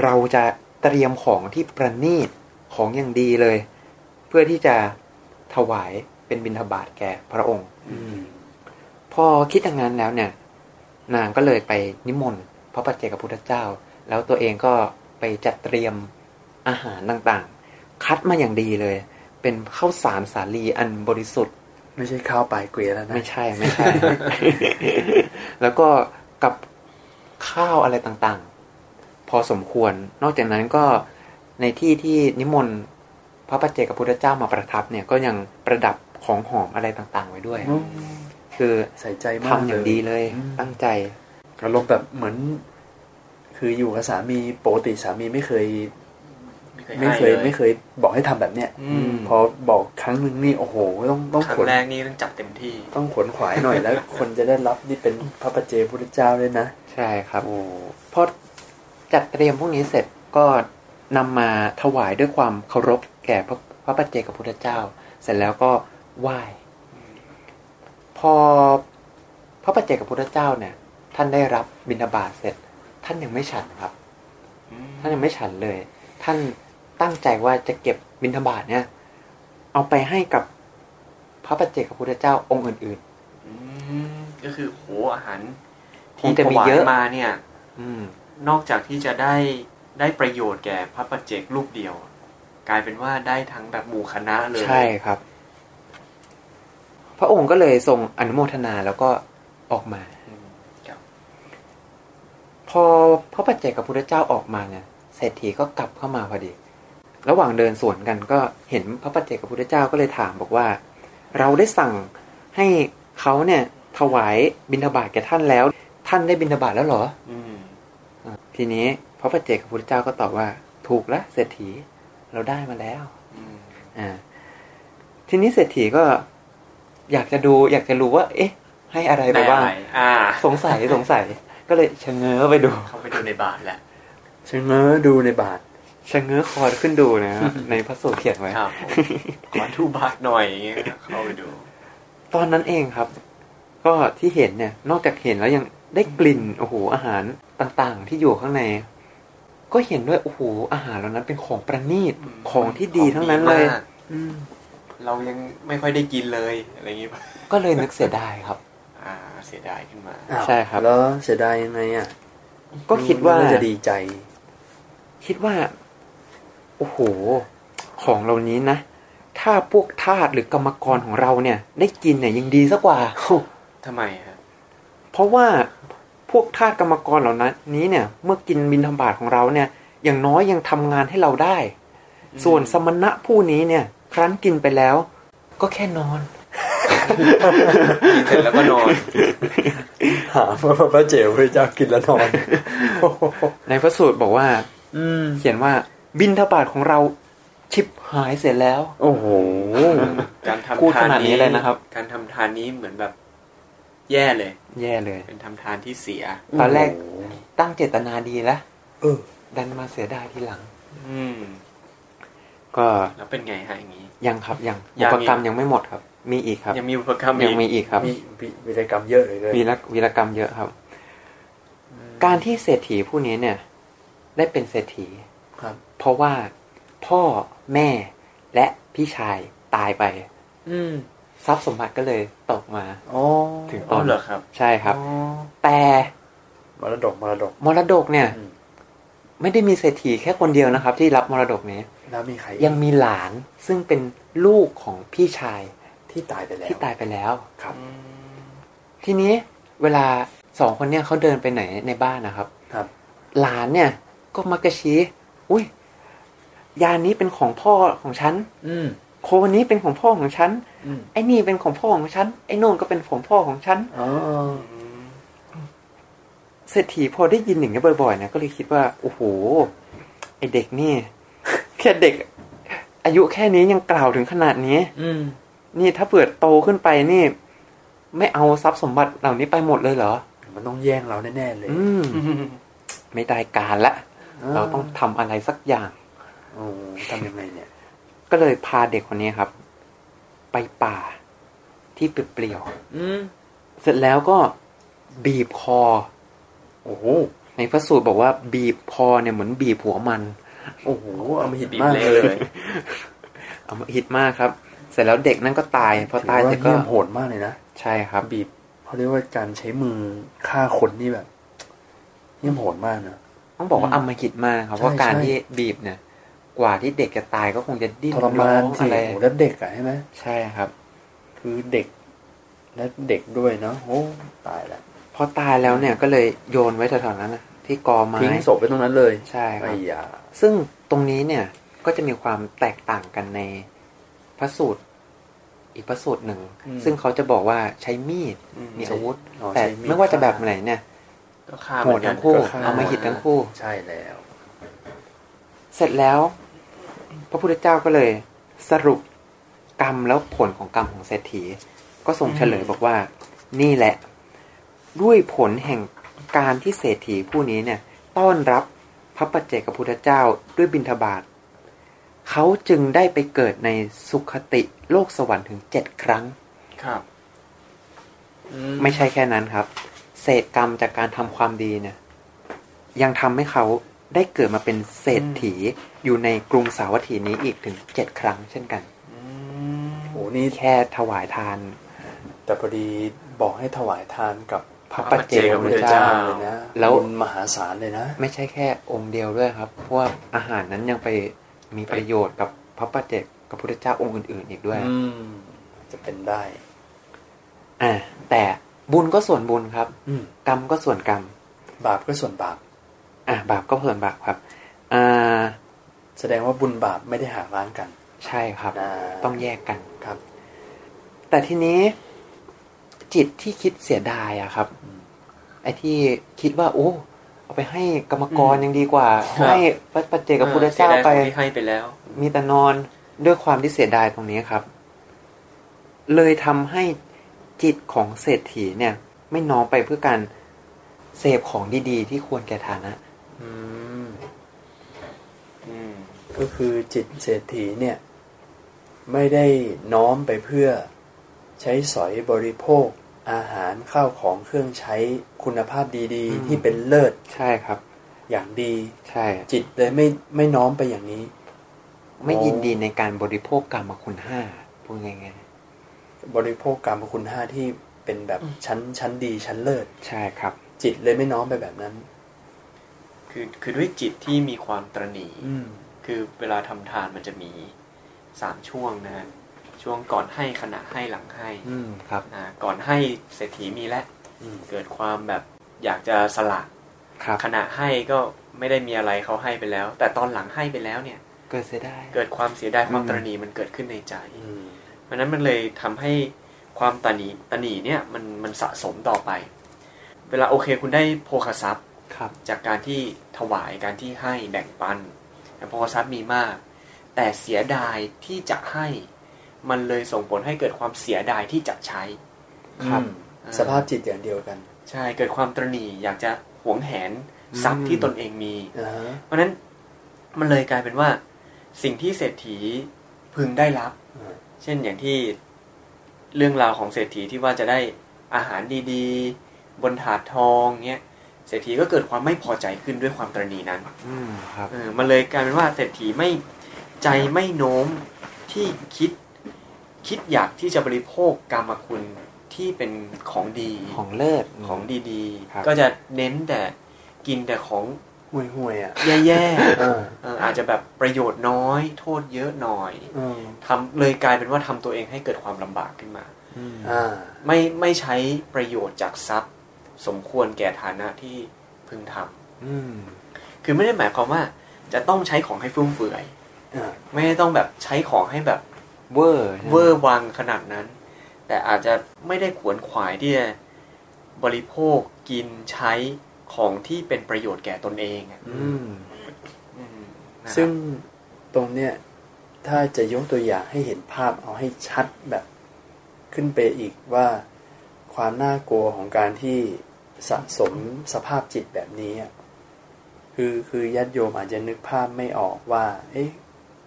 เราจะเตรียมของที่ประณีตของอย่างดีเลย เพื่อที่จะถวายเป็นบิณฑบาตแก่พระองค์อืมพอคิดอย่างนั้นแล้วเนี่ย นางก็เลยไปนิมนต์พระปัจเจกพุทธเจ้า แล้วตัวเองก็ไปจัดเตรียมอาหารต่างๆ คัดมาอย่างดีเลย เป็นข้าวสารสาลีอันบริสุทธิ์ ไม่ใช่ข้าวปลายเกวียแล้วนะไม่ใช่ไม่ใช่ แล้วก็กับข้าวอะไรต่างๆ พอสมควร นอกจากนั้นก็ในที่ที่นิมนต์พระปัจเจกพุทธเจ้ามาประทับเนี่ยก็ยังประดับของหอมอะไรต่างๆ ไว้ด้วยอืมคือใส่ใจมากทำอย่างดีเลยอืมตั้งใจอารมณ์แบบเหมือน คืออยู่กับสามีปกติสามีไม่เคย ไม่เคยให้ลไม่เคยบอกให้ทำแบบเนี้ยอืมพอบอกครั้งหนึ่งนี่โอ้โห ต้องต้องครั้ขงนแรกนี่ต้องจับเต็มที่ ต้องขวนขวายหน่อยแล้ว คนจะได้รับนี่เป็นพระปัจเจกพุทธเจ้าเลยนะ ใช่ครับโอ้พอ จัดเตรียมพวกนี้เสร็จก็นำมาถวายด้วยความเคารพแก่พระพระปัจเจกพุทธเจ้า เสร็จแล้วก็ไหว้พอพระปัจเจกพุทธเจ้าเนี่ย ท่านได้รับบิณฑบาตเสร็จ ท่านยังไม่ฉันครับ ท่านยังไม่ฉันเลย ท่านตั้งใจว่าจะเก็บบิณฑบาตเนี่ย เอาไปให้กับพระปัจเจกพุทธเจ้าองค์อื่นอืมก็คือโหอาหารคงจะมีเยอะถวามาเนี่ยๆอืม นอกจากที่จะได้ได้ประโยชน์แก่พระปัจเจกรูปเดียว กลายเป็นว่าได้ทั้งแบบหมู่คณะเลย ใช่ครับ พระองค์ก็เลยทรงอนุโมทนาแล้วก็ออกมาอืมครับพอพระปัจเจกพุทธเจ้าออกมาเนี่ยเศรษฐีก็กลับเข้ามาพอดี ระหว่างเดินสวนกันก็เห็นพระปัจเจกพุทธเจ้าก็เลยถามบอกว่า เราได้สั่งให้เขาเนี่ยถวายบิณฑบาตแก่ท่านแล้ว ท่านได้บิณฑบาตแล้วเหรอ อืมอะ ทีนี้พระปัจเจกพุทธเจ้าก็ตอบว่า ถูกแล้วเศรษฐีเราได้มาแล้วอืมอ่าทีนี้เศรษฐีก็อยากจะดู อยากจะรู้ว่า เอ๊ะ ให้อะไรไปได้บ้างอะไรอ่าสงสัยสงสัย ก็เลยชะเง้อไปดู เข้าไปดูในบาทแหละชะเง้อดูในบาทชะเง้อคอขึ้นดูนะครับในพระสูตรเขียนไว้ครับผมขอทูบาทหน่อยอย่างเงี้ยเข้าไปดู ตอนนั้นเองครับ ก็ที่เห็นเนี่ย นอกจากเห็นแล้วยัง ได้กลิ่นโอ้โหอาหารต่างๆ ที่อยู่ข้างใน ก็เห็นด้วยโอ้โหอาหารเหล่านั้นเป็นของประณีตอืมของที่ดีทั้งนั้นเลยของดีมากอืมเรายังไม่ค่อยได้กินเลยอะไรอย่างงี้ป่ะก็เลยนึกเสียดายครับ อ่า เสียดายขึ้นมาอ้าวใช่ครับ แล้วเสียดายยังไงอะก็คิดว่าจะดีใจ คิดว่า โอ้โห ของเหล่านี้นะถ้าพวกทาสหรือกรรมกรของเราเนี่ย ได้กินเนี่ยยังดีสักกว่าทำไมฮะเพราะว่าพ วกทาสกรรมกรเหล่านั้นนี้เนี่ย เมื่อกินบินธบาตของเราเนี่ย อย่างน้อยยังทำงานให้เราได้ ส่วนสมณะผู้นี้เนี่ย ครั้นกินไปแล้ว ก็แค่นอนกินเสร็จแล้วก็นอน หาว่าพระเจ้าพระเจ้ากินแล้วนอน ในพระสูตรบอกว่า อืมเขียนว่าบินทบาทของเราชิบหายเสร็จแล้ว โอ้โห การทำพูดทาขนนาดนี้นี้เลยนะครับ การทำทานนี้เหมือนแบบ แย่เลย แย่เลย เป็นทำทานที่เสีย ตอนแรกโอ้โหตั้งเจตนาดีแล้วเออ ดันมาเสียดายทีหลัง อืม ก็แล้วเป็นไงฮะอย่างนี้ ยังครับ ยังยัอุงปอีกกรรมยังไม่หมดครับ มีอีกครับ ยังมีอุปกรรมยังมีอีกครับ มีมีวิรกรรมเยอะเลยเลยวีรวีรกรรมเยอะครับ การที่เศรษฐีผู้นี้เนี่ย ได้เป็นเศรษฐีครับ เพราะว่าพ่อแม่และพี่ชายตายไป อืม ทรัพย์สมบัติก็เลยตกมาอ๋อถึงอ๋อเหรอครับ ใช่ครับอ๋อแต่มรดกมรดก มรดกเนี่ยอืมไม่ได้มีเศรษฐีแค่คนเดียวนะครับ ที่รับมรดกนี้แล้วมีใครยังมีหลานซึ่งเป็นลูกของพี่ชายที่ตายไปแล้วที่ตายไปแล้วครับอืมทีนี้เวลาสองคนเนี่ยเขาเดินไปไหนในบ้านนะครับ ครับ หลานเนี่ย ก็มักจะชี้ อุ้ยยานนี้เป็นของพ่อของฉัน อืม โควันนี้เป็นของพ่อของฉันอืมไอ้นี่เป็นของพ่อของฉันไอ้โน่นก็เป็นของพ่อของฉันอ๋อเศรษฐีพอได้ยินอย่างนี้ยบ่อยๆเนี่ยก็เลยคิดว่าโอ้โหไอเด็กนี่แค่เด็ก อายุแค่นี้ยังกล่าวถึงขนาดนี้ อืมนี่ถ้าเปิดโตขึ้นไปนี่ ไม่เอาทรัพย์สมบัติเหล่านี้ไปหมดเลยเหรอ มันต้องแย่งเราแน่ๆเลย อืมไม่ได้การละ เราต้องทำอะไรสักอย่างโอ้ทำยังไงเนี่ย ก็เลยพาเด็กคนนี้ครับ ไปป่าที่เปลี่ยวอืมๆเสร็จแล้วก็บีบคอ โอ้โหในพระสูตรบอกว่าบีบคอเนี่ยเหมือนบีบหัวมัน โอ้โหเอามาหิดบีบมากเละเลยเลยเอามาฮิตมากครับ เสร็จแล้วเด็กนั่นก็ตายพอตายเสร็จก็ถือว่เหี้ยมโหดมากเลยนะใช่ครับ บีบเขาเรียกว่าการใช้มือฆ่าคนนี่แบบเยี่ยมโหดมากนะต้องบอกว่าอืมอำมหิตมากครับใช่เพราะการใช่ที่บีบเนี่ย กว่าที่เด็กจะตายก็คงจะดิ้นทรมานร้องสิอะไรโอ้โหแล้วเด็กอะใช่ไหมใช่ครับ คือเด็กและเด็กด้วยเนาะโอ้ตายแล้วพอตายแล้วเนี่ยก็เลยโยนไว้แถวๆนั้นนะที่กอไม้ทิ้งศพไปตรงนั้นเลย ใช่ครัไอ้บยาซึ่งตรงนี้เนี่ยก็จะมีความแตกต่างกันในพระสูตร อีกพระสูตรหนึ่ง ซึ่งเขาจะบอกว่าใช้มีดอืมมีอาวุธอ๋อแต่ใช้ดไม่ว่าจะแบบไหนเนี่ยก็ฆ่าโหเหมืดอนกัทั้นงคู่ก็ฆ่าเอามาหิตทั้งคู่ ใช่แล้ว เสร็จแล้ว พระพุทธเจ้าก็เลยสรุปกรรมแล้วผลของกรรมของเศรษฐี ก็ทรงเฉลยบอกว่า นี่แหละ ด้วยผลแห่งการที่เศรษฐีผู้นี้เนี่ย ต้อนรับพระปัจเจกพุทธเจ้าด้วยบิณฑบาตเขาจึงได้ไปเกิดในสุขติโลกสวรรค์ถึงเจ็ดครั้งครับไม่ใช่แค่นั้นครับ เศษกรรมจากการทำความดีเนี่ย ยังทำให้เขา ได้เกิดมาเป็นเศรษฐีอยู่ในกรุงสาวัตถีนี้อีกถึงเจ็ดครั้งเช่นกันอืมโอ้นี่แค่ถวายทาน แต่พอดีบอกให้ถวายทานกับพระปัจเจกพพุระทธเจ้าเจ้าเลยนะแล้วบุญมหาศาลเลยนะ ไม่ใช่แค่องค์เดียวด้วยครับ เพราะว่าอาหารนั้นยังไปมีประโยชน์กับพระปัจเจกกับพุทธเจ้าองค์อื่น ๆ อีกด้วยอืมจะเป็นได้ อ่าแต่บุญก็ส่วนบุญครับอืมกรรมก็ส่วนกรรม บาปก็ส่วนบาป อ่าบาปก็ส่วนบาปครับอ่าแสดงว่าบุญบาปไม่ได้หักล้างกัน ใช่ครับนะต้องแยกกันครับ แต่ทีนี้ จิตที่คิดเสียดายอะครับไอ้ที่คิดว่า โอ้เอาไปให้กรรมกรอืมยังดีกว่าครับให้พระปัจเจกพุทธเจ้าสียดยไปของที่ให้ไปแล้ว มีแต่นอนด้วยความที่เสียดายตรงนี้ครับ เลยทำให้จิตของเศรษฐีเนี่ย ไม่น้อมไปเพื่อการเสพของดีๆ ที่ควรแก่ฐานะอืมอืม ก็คือจิตเศรษฐีเนี่ย ไม่ได้น้อมไปเพื่อใช้สอยบริโภคอาหารข้าวของเครื่องใช้คุณภาพดีอืมๆที่เป็นเลิศใช่ครับ อย่างดี ใช่ จิตเลยไม่ไม่น้อมไปอย่างนี้ ไม่ยินดีในการบริโภคกรรมคุณห้าพูดง่ายบริโภคกรรมคุณห้าที่เป็นแบบชั้นชั้นดีชั้นเลิศๆใช่ครับ จิตเลยไม่น้อมไปแบบนั้น คือคือด้วยจิตที่มีความตระหนีอืมคือเวลาทำทานมันจะมีสามช่วงนะฮะช่วงก่อนให้ขณะให้หลังให้อืมครับอ่าก่อนให้เศรษฐีมีแล้วอืมเกิดความแบบอยากจะสละครับขณะให้ก็ไม่ได้มีอะไรเขาให้ไปแล้ว แต่ตอนหลังให้ไปแล้วเนี่ย เกิดเสียดายเกิดความเสียดายความอืมตระหนี่มันเกิดขึ้นในใจอืมเพราะฉะนั้นมันเลยทำให้ความตระหนี่ตระหนี่เนี่ยมันมันสะสมต่อไป เวลาโอเคคุณได้โภคทรัพย์ ครับ จากการที่ถวายการที่ให้แบ่งปันแต่โภคทรัพย์มีมาก แต่เสียดายที่จะให้ มันเลยส่งผลให้เกิดความเสียดายที่จะใช้ ครับอืมสภาพจิตอย่างเดียวกัน ใช่เกิดความตระหนี่อยากจะหวงแหนทรัพย์ที่ตนเองมีอ่าฮะเพราะฉะนั้นมันเลยกลายเป็นว่า สิ่งที่เศรษฐีพึงได้รับอ่าเช่นอย่างที่เรื่องราวของเศรษฐีที่ว่าจะได้อาหารดีๆ บนถาดทองเงี้ย เศรษฐีก็เกิดความไม่พอใจขึ้นด้วยความตระหนี่นั้นอืมครับเออมันเลยกลายเป็นว่าเศรษฐีไม่ใจไม่โน้มที่คิดคิดอยากที่จะบริโภคกรรมคุณที่เป็นของดีของเลิศ ของดีครับ ๆ ก็จะเน้นแต่กินแต่ของห่วยห่วยๆอะแย่เออๆเอออาจจะแบบประโยชน์น้อย โทษเยอะหน่อยเออทำเลยกลายเป็นว่าทำตัวเองให้เกิดความลำบากขึ้นมา อ่า ไม่ไม่ใช้ประโยชน์จากทรัพย์ สมควรแก่ฐานะที่พึงทำอืมคือไม่ได้หมายความว่า จะต้องใช้ของให้ฟุ่มเฟือยอ่าไม่ได้ต้องแบบใช้ของให้แบบเวอร์เวอร์วังขนาดนั้น แต่อาจจะไม่ได้ขวนขวายที่จะบริโภคกินใช้ของที่เป็นประโยชน์แก่ตนเองอะอืมอืมนะครับซึ่งตรงเนี้ยถ้าจะยกตัวอย่างให้เห็นภาพเอาให้ชัดแบบขึ้นไปอีกว่าความน่ากลัวของการที่ สะสมสภาพจิตแบบนี้อะคือคือญาติโยมอาจจะนึกภาพไม่ออกว่า เอ๊ะ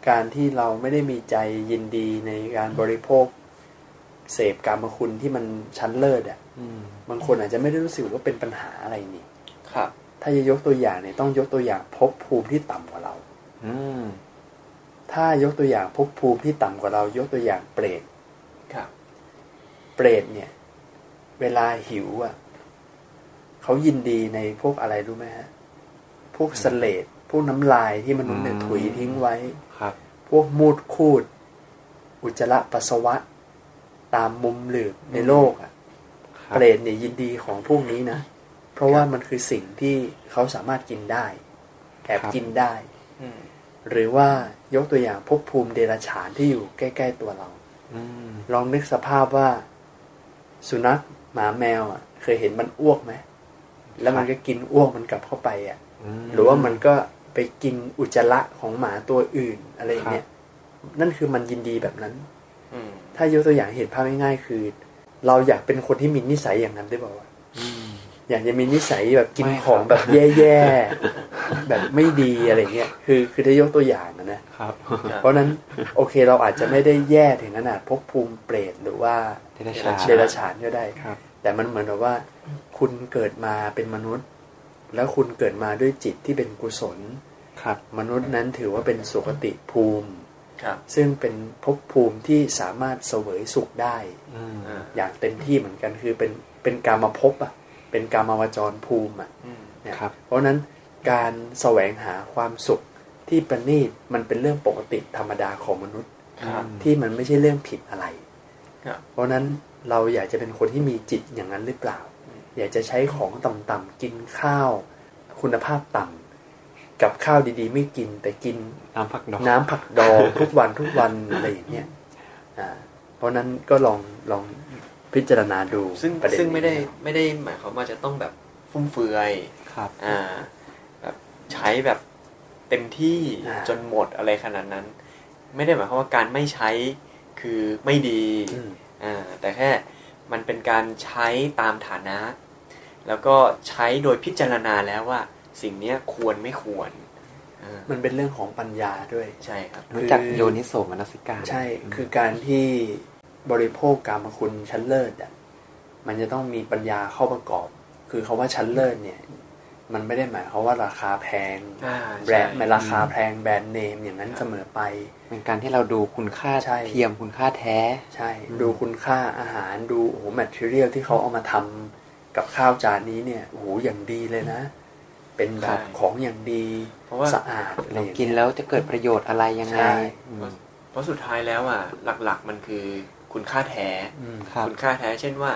การที่เราไม่ได้มีใจยินดีในการบริโภค เสพกรรมคุณที่มันชั้นเลิศอะอืมบางคนอาจจะไม่ได้รู้สึกว่าเป็นปัญหาอะไรนี่ ครับ ถ้าจะยกตัวอย่างเนี่ยต้องยกตัวอย่างภพภูมิที่ต่ำกว่าเรา อืมถ้ายกตัวอย่างภพภูมิที่ต่ำกว่าเรา ยกตัวอย่างเปรตครับ เปรตเนี่ย เวลาหิวอะ เขายินดีในพวกอะไรรู้ไหมฮะ พวกเสลดพวกน้ำลายที่มนุษย์เนี่ยอืมถุยทิ้งไว้ ครับ พวกมูดคูด อุจจาระปัสสาวะ ตามมุมหลืบในโลกอะครับเปรตเนี่ยยินดีของพวกนี้นะ เพราะว่ามันคือสิ่งที่เขาสามารถกินได้แอบกินได้อืมหรือว่ายกตัวอย่างภพภูมิเดรัจฉานที่อยู่ใกล้ๆตัวเราอืมลองนึกสภาพว่า สุนัขหมาแมวอะ เคยเห็นมันอ้วกไหม แล้วมันก็กินอ้วกมันกลับเข้าไปอะมหรือว่ามันก็ไปกินอุจจาระของหมาตัวอื่นอะไรอย่างเงี้ยนั่นคือมันยินดีแบบนั้นอืมถ้ายกตัวอย่างเห็นภาพง่ายๆคือ เราอยากเป็นคนที่มีนิสัยอย่างนั้นได้เปล่าวะอืมอยากจะมีนิสัยแบบกินไม่ครับของแบบแย่ๆแบบไม่ดีอะไรเงี้ยคือคือถ้ายกตัวอย่างนะนะครับ เพราะฉะนั้นโอเคเราอาจจะไม่ได้แย่ถึงขนาดภพภูมิเปรตหรือว่าเดรัจฉานเดรัจฉานก็ได้ครับ แต่มันเหมือนกับว่า คุณเกิดมาเป็นมนุษย์ แล้วคุณเกิดมาด้วยจิตที่เป็นกุศลครับ มนุษย์นั้นถือว่าเป็นสุคติภูมิครับซึ่งเป็นภพภูมิที่สามารถเสวยสุขได้อืมอ่าอย่างเต็มที่เหมือนกันคือเป็นเป็นกามภพอะ เป็นกามาวจรภูมิอะอืมเนี่ยครับ เพราะฉะนั้นการแสวงหาความสุขที่ประณีตมันเป็นเรื่องปกติธรรมดาของมนุษย์ครับที่มันไม่ใช่เรื่องผิดอะไรครับเพราะฉะนั้น เราอยากจะเป็นคนที่มีจิตอย่างนั้นหรือเปล่า อยากจะใช้ของต่ำๆกินข้าว คุณภาพต่ำกับข้าวดีๆ ไม่กินแต่กินน้ำผักดองน้ำผักดองทุกวันทุกวันอะไรอย่างเงี้ยอ่าเพราะฉะนั้นก็ลองลองพิจารณาดูซึ่งประเด็นซึ่งไม่ได้นี้ไม่ได้หมายความว่าจะต้องแบบฟุ่มเฟือยครับอ่าแบบใช้แบบเต็มที่จนหมดอะไรขนาดนั้น ไม่ได้หมายความว่าการไม่ใช้คือไม่ดีอืมอ่า แต่แค่มันเป็นการใช้ตามฐานะ แล้วก็ใช้โดยพิจารณาแล้วว่า สิ่งเนี้ยควรไม่ควรอ่ามันเป็นเรื่องของปัญญาด้วยใช่ครับรู้จักโยนิโสมนสิการใช่ คือการที่บริโภคกามคุณชั้นเลิศอะมันจะต้องมีปัญญาเข้าประกอบ คือคำว่าชั้นเลิศเนี่ย มันไม่ได้หมายความว่าราคาแพงอ่าแบรนด์ใช่ไม่ราคาแพงแบรนด์เนมอย่างนั้นเสมอไปเป็นการที่เราดูคุณค่าใช่เทียมคุณค่าแท้ ใช่ ดูคุณค่าอาหารดูโอ้โห material ที่เขาเอามาทำกับข้าวจานนี้เนี่ยโอ้โหอย่างดีเลยนะ เป็นแบบใช่ของอย่างดีเพราะว่าสะอาดอะไรเราอย่างกินเงี้ยแล้วจะเกิดประโยชน์อะไรยังไงใช่อืมเพราะสุดท้ายแล้วอะหลักๆมันคือคุณค่าแท้อืมครับคุณค่าแท้ เช่นว่า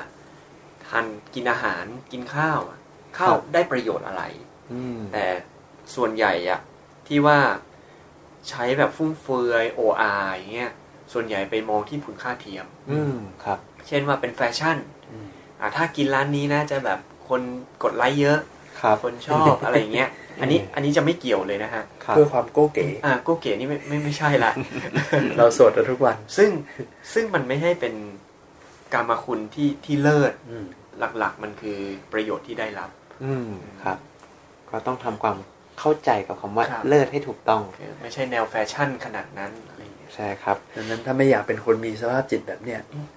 ทานกินอาหารกินข้าวอะ ข้าวครับได้ประโยชน์อะไรอืมแต่ส่วนใหญ่อะที่ว่าใช้แบบฟุ่มเฟือยโออาอย่างเงี้ยส่วนใหญ่ไปมองที่คุณค่าเทียม อืมครับ เช่นว่าเป็นแฟชั่นอืมอ่าถ้ากินร้านนี้นะจะแบบคนกดไลค์เยอะครับคนชอบอะไรอย่างเงี้ย อันนี้อันนี้จะไม่เกี่ยวเลยนะฮะครับเพื่อความโก้เก๋อ่าโก้เก๋นี่ไม่ไม่ไม่ใช่ละเราสวดกันทุกวัน ซึ่งซึ่งมันไม่ใช่เป็นกามคุณที่ที่เลิศอืมหลักๆมันคือประโยชน์ที่ได้รับ อืมครับ ก็ต้องทำความเข้าใจกับคำว่าครับเลิศให้ถูกต้องคือไม่ใช่แนวแฟชั่นขนาดนั้นอะไรอย่างเงี้ยใช่ครับดังนั้นถ้าไม่อยากเป็นคนมีสภาพจิตแบบเนี้ยอืม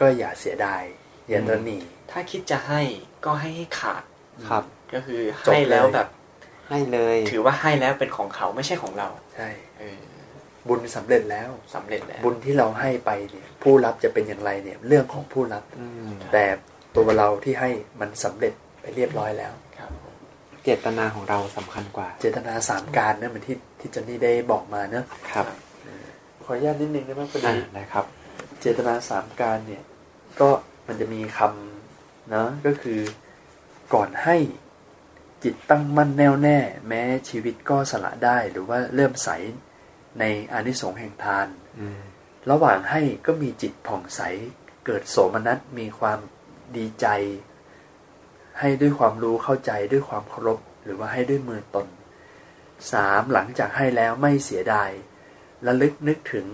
ก็อย่าเสียดายอย่าตระหนีถ้าคิดจะให้ก็ให้ให้ขาดครับ ก็คือจบให้แล้วเลยแบบให้เลย ถือว่าให้แล้วเป็นของเขาไม่ใช่ของเราใช่เออบุญสำเร็จแล้วสำเร็จแล้ว บุญที่เราให้ไปเนี่ย ผู้รับจะเป็นอย่างไรเนี่ย เรื่องของผู้รับอืมแต่ตัวเราที่ให้มันสำเร็จไป เรียบร้อยแล้วครับผมเจตนาของเราสำคัญกว่า เจตนาสามการเนี่ยเหมือนที่ที่จอนนี่ได้บอกมาเนอะครับ ขออนุญาตนิดนึงได้ไหมพออ่าดีได้ครับ เจตนาสามการเนี่ย ก็มันจะมีคำนะก็คือก่อนให้จิตตั้งมั่นแน่วแน่ แม้ชีวิตก็สละได้หรือว่าเริ่มใสในอานิสงส์แห่งทานอืมระหว่างให้ก็มีจิตผ่องใส เกิดโสมนัสมีความดีใจ ให้ด้วยความรู้เข้าใจด้วยความเคารพหรือว่าให้ด้วยมือตนสามหลังจากให้แล้วไม่เสียดายระลึกนึกถึง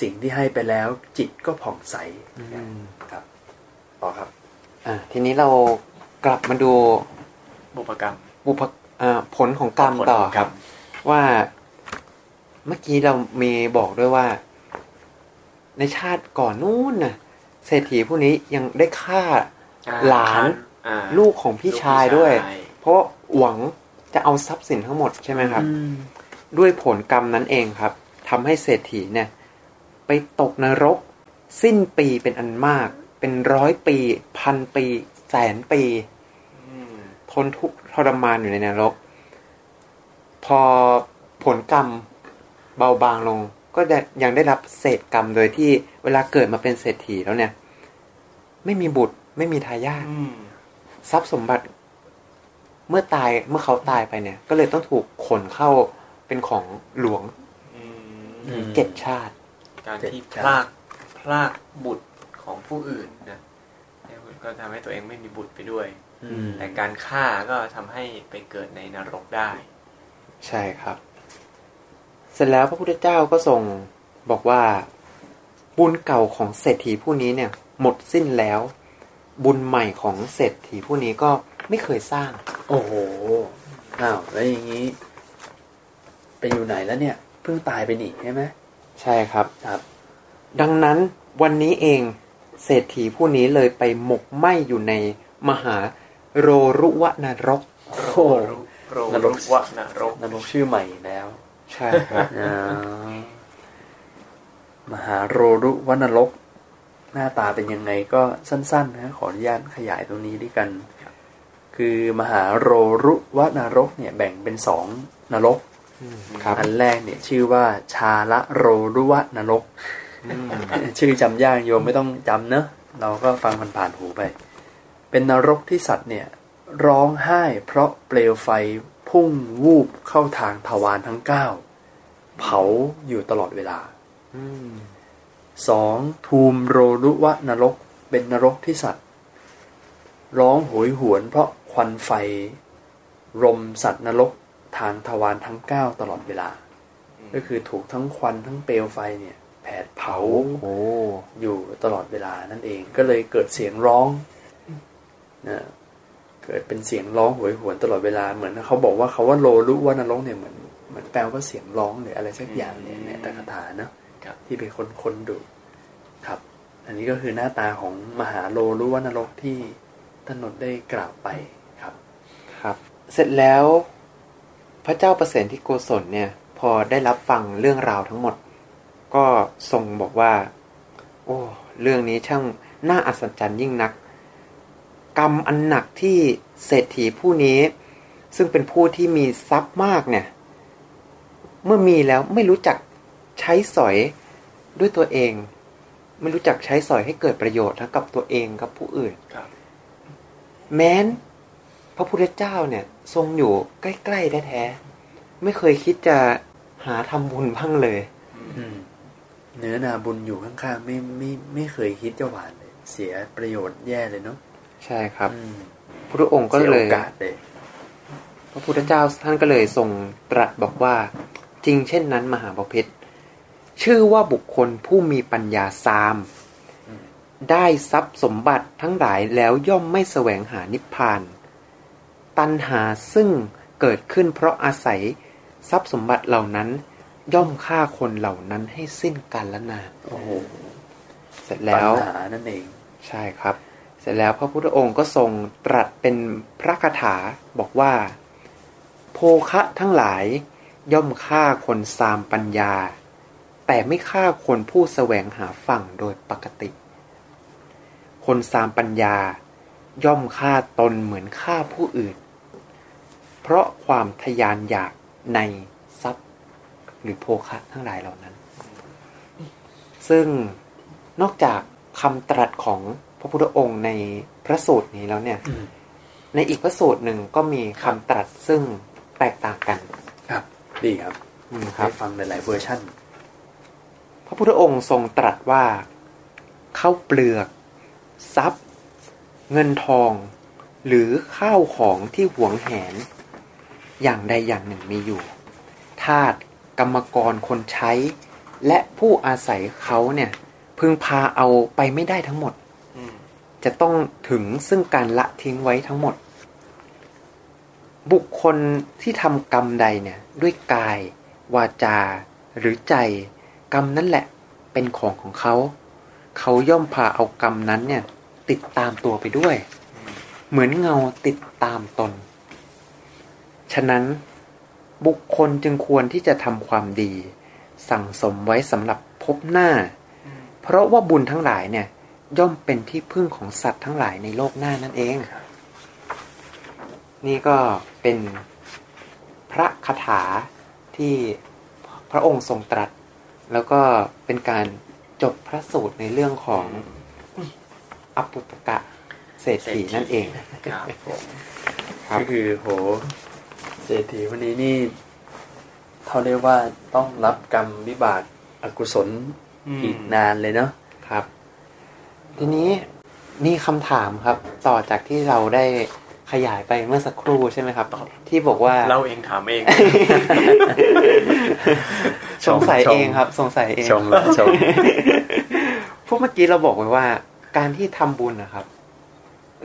สิ่งที่ให้ไปแล้ว จิตก็ผ่องใสอืมครับต่อครับอ่าทีนี้เรากลับมาดูบุพกรรม บุพอ่าผลของกรรมผลต่อของครับ ว่าเมื่อกี้เรามีบอกด้วยว่า ในชาติก่อนนู้นน่ะเศรษฐีผู้นี้ยังได้ฆ่าอ่าหลานอ่า ลูกของพี่ชายด้วย เพราะหวังจะเอาทรัพย์สินทั้งหมดใช่ไหมครับ ด้วยผลกรรมนั้นเองครับทำให้เศรษฐีเนี่ย ไปตกนรก สิ้นปีเป็นอันมาก เป็นร้อยปี พันปี แสนปีอืมทนทุกข์ทรมานอยู่ในนรก พอผลกรรมเบาบางลง ก็จะยังได้รับเศษกรรมโดยที่เวลาเกิดมาเป็นเศรษฐีแล้วเนี่ย ไม่มีบุตรไม่มีทายาทอืม ทรัพย์สมบัติ เมื่อตายเมื่อเขาตายไปเนี่ย ก็เลยต้องถูกขนเข้าเป็นของหลวงอือืมมเจ็ดชาติ การที่เจ็พดชาติลากพลากบุตรของผู้อื่นนะก็ทำให้ตัวเองไม่มีบุตรไปด้วยอืมแต่การฆ่าก็ทำให้ไปเกิดในนรกได้ ใช่ครับ เสร็จแล้วพระพุทธเจ้าก็ทรงบอกว่าบุญเก่าของเศรษฐีผู้นี้เนี่ย หมดสิ้นแล้ว บุญใหม่ของเศรษฐีผู้นี้ก็ไม่เคยสร้าง โอ้โหอ้าวแล้วอย่างนี้ ไปอยู่ไหนแล้วเนี่ยเพิ่งตายไปนี่ใช่ไหมใช่ครับครับ ดังนั้นวันนี้เองเศรษฐีผู้นี้เลยไปหมกไหมอยู่ในมหาโรรุวนรกโอ้โหโรนรรุกวะนรกนรกชื่อใหม่อีกแล้ว ใช่ครับอ่ามหาโรรุวนรก หน้าตาเป็นยังไงก็สั้นๆนะขออนุญาตขยายตรงนี้ด้วยกัน คือมหาโรรุวนรกเนี่ยแบ่งเป็นสองนรกครับอันแรกเนี่ยชื่อว่าชาละโรรุวนรกอืมชื่อจำยากโยมไม่ต้องจำเนอะเราก็ฟังผ่านๆหูไป เป็นนรกที่สัตว์เนี่ยร้องไห้เพราะเปลวไฟพุ่งวูบเข้าทางทวารทั้งเก้าเผาอยู่ตลอดเวลา อืมสองทูมโรรุวะนรกเป็นนรกที่สัตว์ ร้องโหยหวนเพราะควันไฟ รมสัตว์นรกทางทวารทั้งเก้าตลอดเวลา ก็คือถูกทั้งควันทั้งเปลวไฟเนี่ยแผดเผาโอ้อยู่ตลอดเวลานั่นเองก็เลยเกิดเสียงร้องนะเกิดเป็นเสียงร้องโหวยหวนตลอดเวลาเหมือนเขาบอกว่าเขาว่าโลรุว่านรกเนี่ยเหมือนเหมือนแปลว่าเสียงร้องหรืออะไรสักอย่างเนี่ยในตคาถาเนาะ ครับ ที่เป็นคนคนดุครับ อันนี้ก็คือหน้าตาของมหาโลรุว่านรกที่ท่านนนท์ได้กล่าวไปครับครับ เสร็จแล้วพระเจ้าประเสนที่โกศลเนี่ย พอได้รับฟังเรื่องราวทั้งหมด ก็ทรงบอกว่า โอ้เรื่องนี้ช่างน่าอัศจรรย์ยิ่งนัก กรรมอันหนักที่เศรษฐีผู้นี้ ซึ่งเป็นผู้ที่มีทรัพย์มากเนี่ย เมื่อมีแล้วไม่รู้จัก ใช้สอยด้วยตัวเอง ไม่รู้จักใช้สอยให้เกิดประโยชน์ทั้งกับตัวเองกับผู้อื่นครับแม้น พระพุทธเจ้าเนี่ย ทรงอยู่ใกล้ๆแท้ๆไม่เคยคิดจะหาทำบุญบ้างเลยอืมเนื้อนาบุญอยู่ข้างๆไม่ไม่ไม่เคยคิดจะหวานเลย เสียประโยชน์แย่เลยเนาะใช่ครับอืมพระองค์ก็เสียเลโอยกาสเลยพระพุทธเจ้าท่านก็เลยทรงตรัสบอกว่า จริงเช่นนั้นมหาบพิษ ชื่อว่าบุคคลผู้มีปัญญาสาม ได้ทรัพย์สมบัติทั้งหลายแล้วย่อมไม่แสวงหานิพพาน ตัณหาซึ่งเกิดขึ้นเพราะอาศัยทรัพย์สมบัติเหล่านั้น ย่อมฆ่าคนเหล่านั้นให้สิ้นกาลละนานโอ้โหเสร็จแล้วปัญหานั่นเอง ใช่ครับ เสร็จแล้วพระพุทธองค์ก็ทรงตรัสเป็นพระคาถาบอกว่า โภคะทั้งหลายย่อมฆ่าคนสามปัญญา แต่ไม่ฆ่าคนผู้แสวงหาฝั่งโดยปกติ คนสามปัญญาย่อมฆ่าตนเหมือนฆ่าผู้อื่น เพราะความทยานอยากในทรัพย์ หรือโภคะทั้งหลายเหล่านั้น ซึ่งนอกจากคำตรัสของพระพุทธองค์ในพระสูตรนี้แล้วเนี่ยอืมในอีกพระสูตรหนึ่งก็มีคำตรัสซึ่งแตกต่างกัน ครับ ดีครับอืมคให้รับฟังหลาย ๆ เวอร์ชันพ ระพุทธองค์ทรงตรัสว่าข้าวเปลือก ทรัพย์ เงินทอง หรือข้าวของที่หวงแหน อย่างใดอย่างหนึ่งมีอยู่ทาสกรรมกรคนใช้ และผู้อาศัยเขาเนี่ย พึงพาเอาไปไม่ได้ทั้งหมดจะต้องถึงซึ่งการละทิ้งไว้ทั้งหมด บุคคลที่ทำกรรมใดเนี่ย ด้วยกาย วาจา หรือใจ กรรมนั่นแหละเป็นของของเขา เขาย่อมพาเอากรรมนั้นเนี่ย ติดตามตัวไปด้วย เหมือนเงาติดตามตน ฉะนั้นบุคคลจึงควรที่จะทำความดี สั่งสมไว้สำหรับพบหน้า เพราะว่าบุญทั้งหลายเนี่ย ย่อมเป็นที่พึ่งของสัตว์ทั้งหลายในโลกหน้านั่นเอง นี่ก็เป็นพระคาถาที่พระองค์ทรงตรัส แล้วก็เป็นการจบพระสูตรในเรื่องของอปุตกะเศรษฐีนั่นเองครับผมครับก็คือโหเศรษฐีวันนี้นี่เขาเรียกว่าต้องรับกรรมวิบากอกุศลอีกนานเลยเนาะครับ ทีนี้นี่คำถามครับ ต่อจากที่เราได้ขยายไปเมื่อสักครู่ใช่ไหมครับ ที่บอกว่าเราเองถามเอง สงสัยชมเองครับ สงสัยเองชมละชมพวกเมื่อกี้เราบอกไว้ว่า การที่ทำบุญนะครับ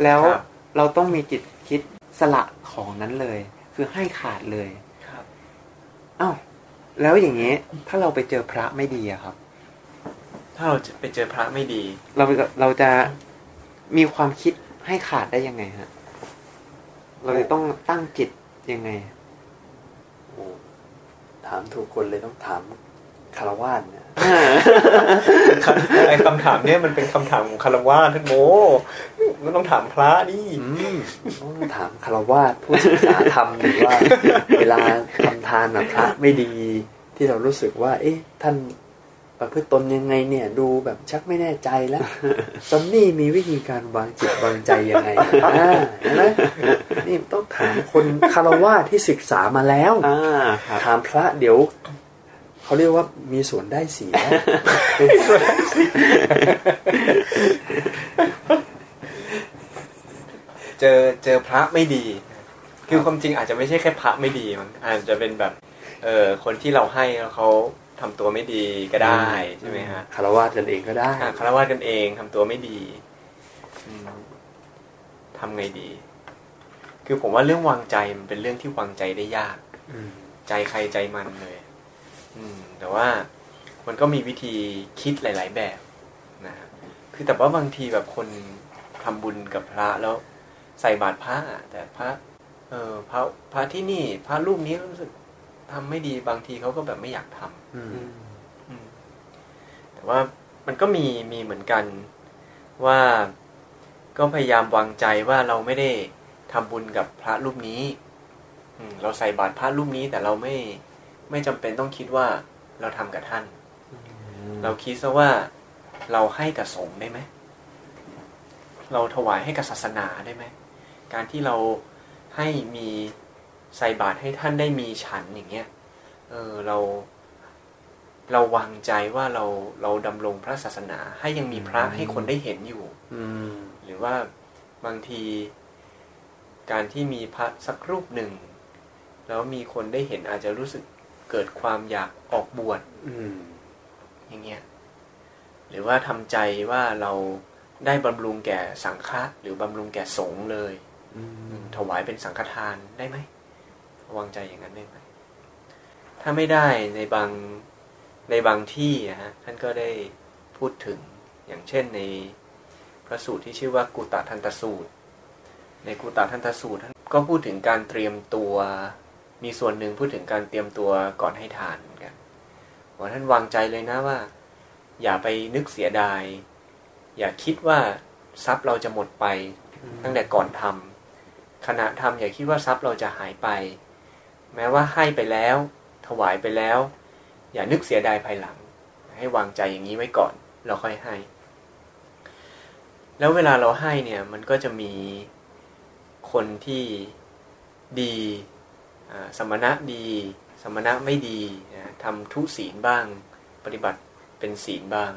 แล้วครับเราต้องมีจิตคิดสละของนั้นเลย คือให้ขาดเลยครับอ้าวแล้วอย่างนี้ ถ้าเราไปเจอพระไม่ดีอะครับ ถ้าเราจะไปเจอพระไม่ดี เราเราจะมีความคิดให้ขาดได้ยังไงฮะ เราจะต้องตั้งจิตยังไงโอ้ ถามถูกคนเลยต้องถามคารวาสเนี่ยไอ้คำถามเนี้ยมันเป็นคำถามของคารวะท่านโมมันต้องถามพระดิอืมต้องถามคารวาสผู้ศึกษาธรรมหรือว่า เวลาทำทานแบบพระไม่ดีที่เรารู้สึกว่า เอ๊ะ ท่าน ประพฤติตนยังไงเนี่ย ดูแบบชักไม่แน่ใจแล้วจอนนี่มีวิธีการวางจิตวางใจยังไงอ่าเห็นไหมนี่ต้องถามคนคารวาสที่ศึกษามาแล้วอ่าครับถามพระเดี๋ยวเขาเรียกว่ามีส่วนได้เสียเจอเจอพระไม่ดี คือความจริงอาจจะไม่ใช่แค่พระไม่ดีมันอาจจะเป็นแบบ เออคนที่เราให้แล้วเขา ทำตัวไม่ดีก็ได้ใช่ไหมฮะคารวาสกันเองก็ได้อะคารวะกันเองทำตัวไม่ดีอืมทำไงดี คือผมว่าเรื่องวางใจมันเป็นเรื่องที่วางใจได้ยากอืมใจใครใจมันเลย อืม แต่ว่ามันก็มีวิธีคิดหลาย ๆ แบบนะฮะคือแต่ว่าบางทีแบบคนทำบุญกับพระแล้วใส่บาตรพระอะแต่พระ เออพระพระที่นี่ พระรูปนี้รู้สึก ทำไม่ดีบางทีเขาก็แบบไม่อยากทำอืมอืมแต่ว่ามันก็มีมีเหมือนกันว่าก็พยายามวางใจว่าเราไม่ได้ทำบุญกับพระรูปนี้ อืมเราใส่บาตรพระรูปนี้ แต่เราไม่ไม่จำเป็นต้องคิดว่าเราทำกับท่าน เราคิดซะว่าเราให้กับสงฆ์ได้ไหม เราถวายให้กับศาสนาได้ไหม การที่เราให้มี ใส่บาตรให้ท่านได้มีฉันอย่างเงี้ยเออเราเราวางใจว่าเราเราดำรงพระศาสนาให้ยังมีพระให้คนได้เห็นอยู่อืมหรือว่าบางที การที่มีพระสักรูปหนึ่ง แล้วมีคนได้เห็นอาจจะรู้สึกเกิดความอยากออกบวชอืมอย่างเงี้ยหรือว่าทำใจว่าเราได้บำรุงแก่สังฆะหรือบำรุงแก่สงฆ์เลยอืมถวายเป็นสังฆทานได้ไหม วางใจอย่างนั้นได้ไหมถ้าไม่ได้ในบางในบางที่นะฮะท่านก็ได้พูดถึงอย่างเช่นในพระสูตรที่ชื่อว่ากุตทันตสูตร ในกุตทันตสูตรท่านก็พูดถึงการเตรียมตัวมีส่วนหนึ่งพูดถึงการเตรียมตัวก่อนให้ทานเหมือนกันว่าท่านวางใจเลยนะว่า อย่าไปนึกเสียดาย อย่าคิดว่าทรัพย์เราจะหมดไปตั้งแต่ก่อนทขณะทำอย่าคิดว่าทรัพย์เราจะหายไป แม้ว่าให้ไปแล้ว ถวายไปแล้ว อย่านึกเสียดายภายหลัง ให้วางใจอย่างนี้ไว้ก่อน เราค่อยให้ แล้วเวลาเราให้เนี่ย มันก็จะมีคนที่ดีสมณะดี สมณะไม่ดีนะทำทุศีลบ้าง ปฏิบัติเป็นศีลบ้าง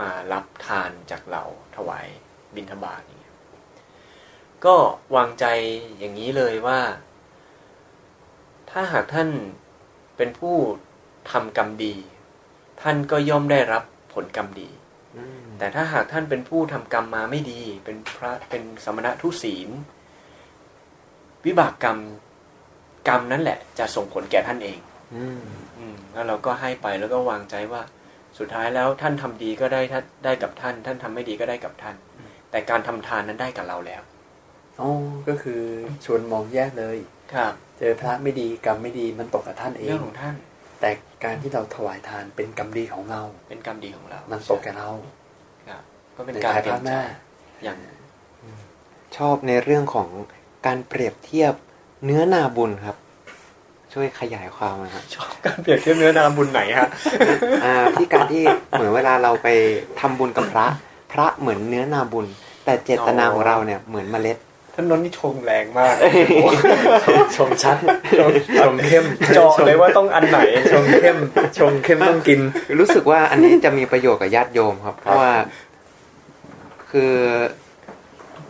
มารับทานจากเราถวายบิณฑบาตอย่างเงี้ยก็วางใจอย่างนี้เลยว่า ถ้าหากท่านเป็นผู้ทำกรรมดี ท่านก็ย่อมได้รับผลกรรมดีอืมแต่ถ้าหากท่านเป็นผู้ทำกรรมมาไม่ดี เป็นพระเป็นสมณะทุศีล วิบากกรรมกรรมนั่นแหละ จะส่งผลแก่ท่านเองอืมอืมแล้วเราก็ให้ไปแล้วก็วางใจว่า สุดท้ายแล้วท่านทำดีก็ได้ท่านได้กับท่าน ท่านทำไม่ดีก็ได้กับท่าน แต่การทำทานนั้นได้กับเราแล้วอ๋อก็คือชวนมองแยกเลยครับ เจอพระไม่ดีกรรมไม่ดีมันตกกับท่านเอเรื่องงของท่าน แต่การที่เราถวายทานเป็นกรรมดีของเรา เป็นกรรมดีของเรา มันตกกับเราครับก็เป็นในการภายเปลี่ภายคนหใจน้าอย่างชอบในเรื่องของการเปรียบเทียบเนื้อนาบุญครับ ช่วยขยายความนะฮะชอบการเปรียบเทียบเนื้อนาบุญไหนฮะอ่าที่การที่เหมือนเวลาเราไปทำบุญกับพระ พระเหมือนเนื้อนาบุญ แต่เจตนาของเราเนี่ยเหมือนเมล็ด ท่านนนท์นี่ชงแรงมาก ชมชัด ชมเข้มเจาะเลยว่าต้องอันไหน ชมเข้ม ชมเข้มต้องกิน รู้สึกว่าอันนี้จะมีประโยชน์กับญาติโยมครับ เพราะว่า คือ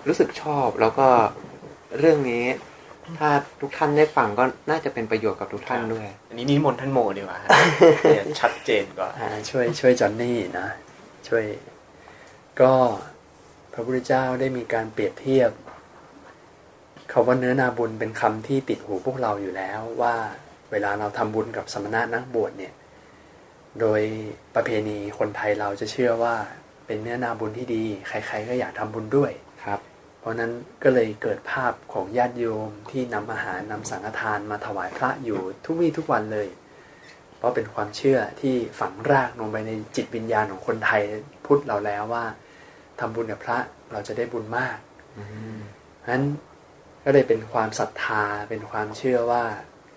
รู้สึกชอบแล้วก็เรื่องนี้ ถ้าทุกท่านได้ฟังก็น่าจะเป็นประโยชน์กับทุกท่านด้วย อันนี้นิมนต์ท่านโมดีกว่าฮะเนี่ยชัดเจนกว่าอ่าช่วย ช่วยจอนนี่นะ ช่วย ก็พระพุทธเจ้าได้มีการเปรียบเทียบ คาว่าเนื้อนาบุญเป็นคำที่ติดหูพวกเราอยู่แล้วว่าเวลาเราทำบุญกับสมณะนักบวชเนี่ย โดยประเพณีคนไทยเราจะเชื่อว่าเป็นเนื้อนาบุญที่ดี ใคร ๆ ก็อยากทำบุญด้วยครับ เพราะนั้นก็เลยเกิดภาพของญาติโยมที่นำอาหารนำสังฆทานมาถวายพระอยู่ทุกวี่ทุกวันเลย เพราะเป็นความเชื่อที่ฝังรากลงไปในจิตวิญญาณของคนไทยพุทธเราแล้วว่าทำบุญกับพระเราจะได้บุญมากอืมฉะนั้น ก็เลยเป็นความศรัทธาเป็นความเชื่อว่า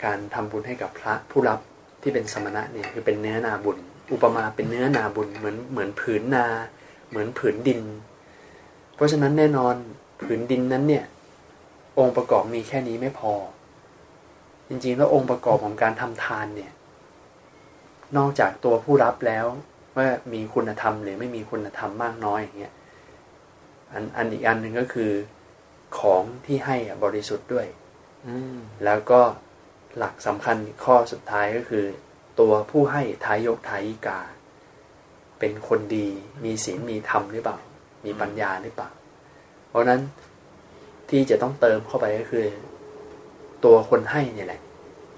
การทำบุญให้กับพระผู้รับที่เป็นสมณะเนี่ยคือเป็นเนื้อนาบุญ อุปมาเป็นเนื้อนาบุญเหมือนเหมือนผืนนา เหมือนผืนดิน เพราะฉะนั้นแน่นอนผืนดินนั้นเนี่ยองค์ประกอบมีแค่นี้ไม่พอ จริงๆแล้วองค์ประกอบของการทำทานเนี่ยนอกจากตัวผู้รับแล้วว่ามีคุณธรรมหรือไม่มีคุณธรรมมากน้อยอย่างเงี้ยอันอันอีกอันหนึ่งก็คือ ของที่ให้อะบริสุทธิ์ด้วยอืมแล้วก็หลักสำคัญข้อสุดท้ายก็คือ ตัวผู้ให้ทายกทายิกา เป็นคนดีมีศีลมีธรรมหรือเปล่า มีปัญญาหรือเปล่า เพราะฉะนั้นที่จะต้องเติมเข้าไปก็คือ ตัวคนให้เนี่ยแหละ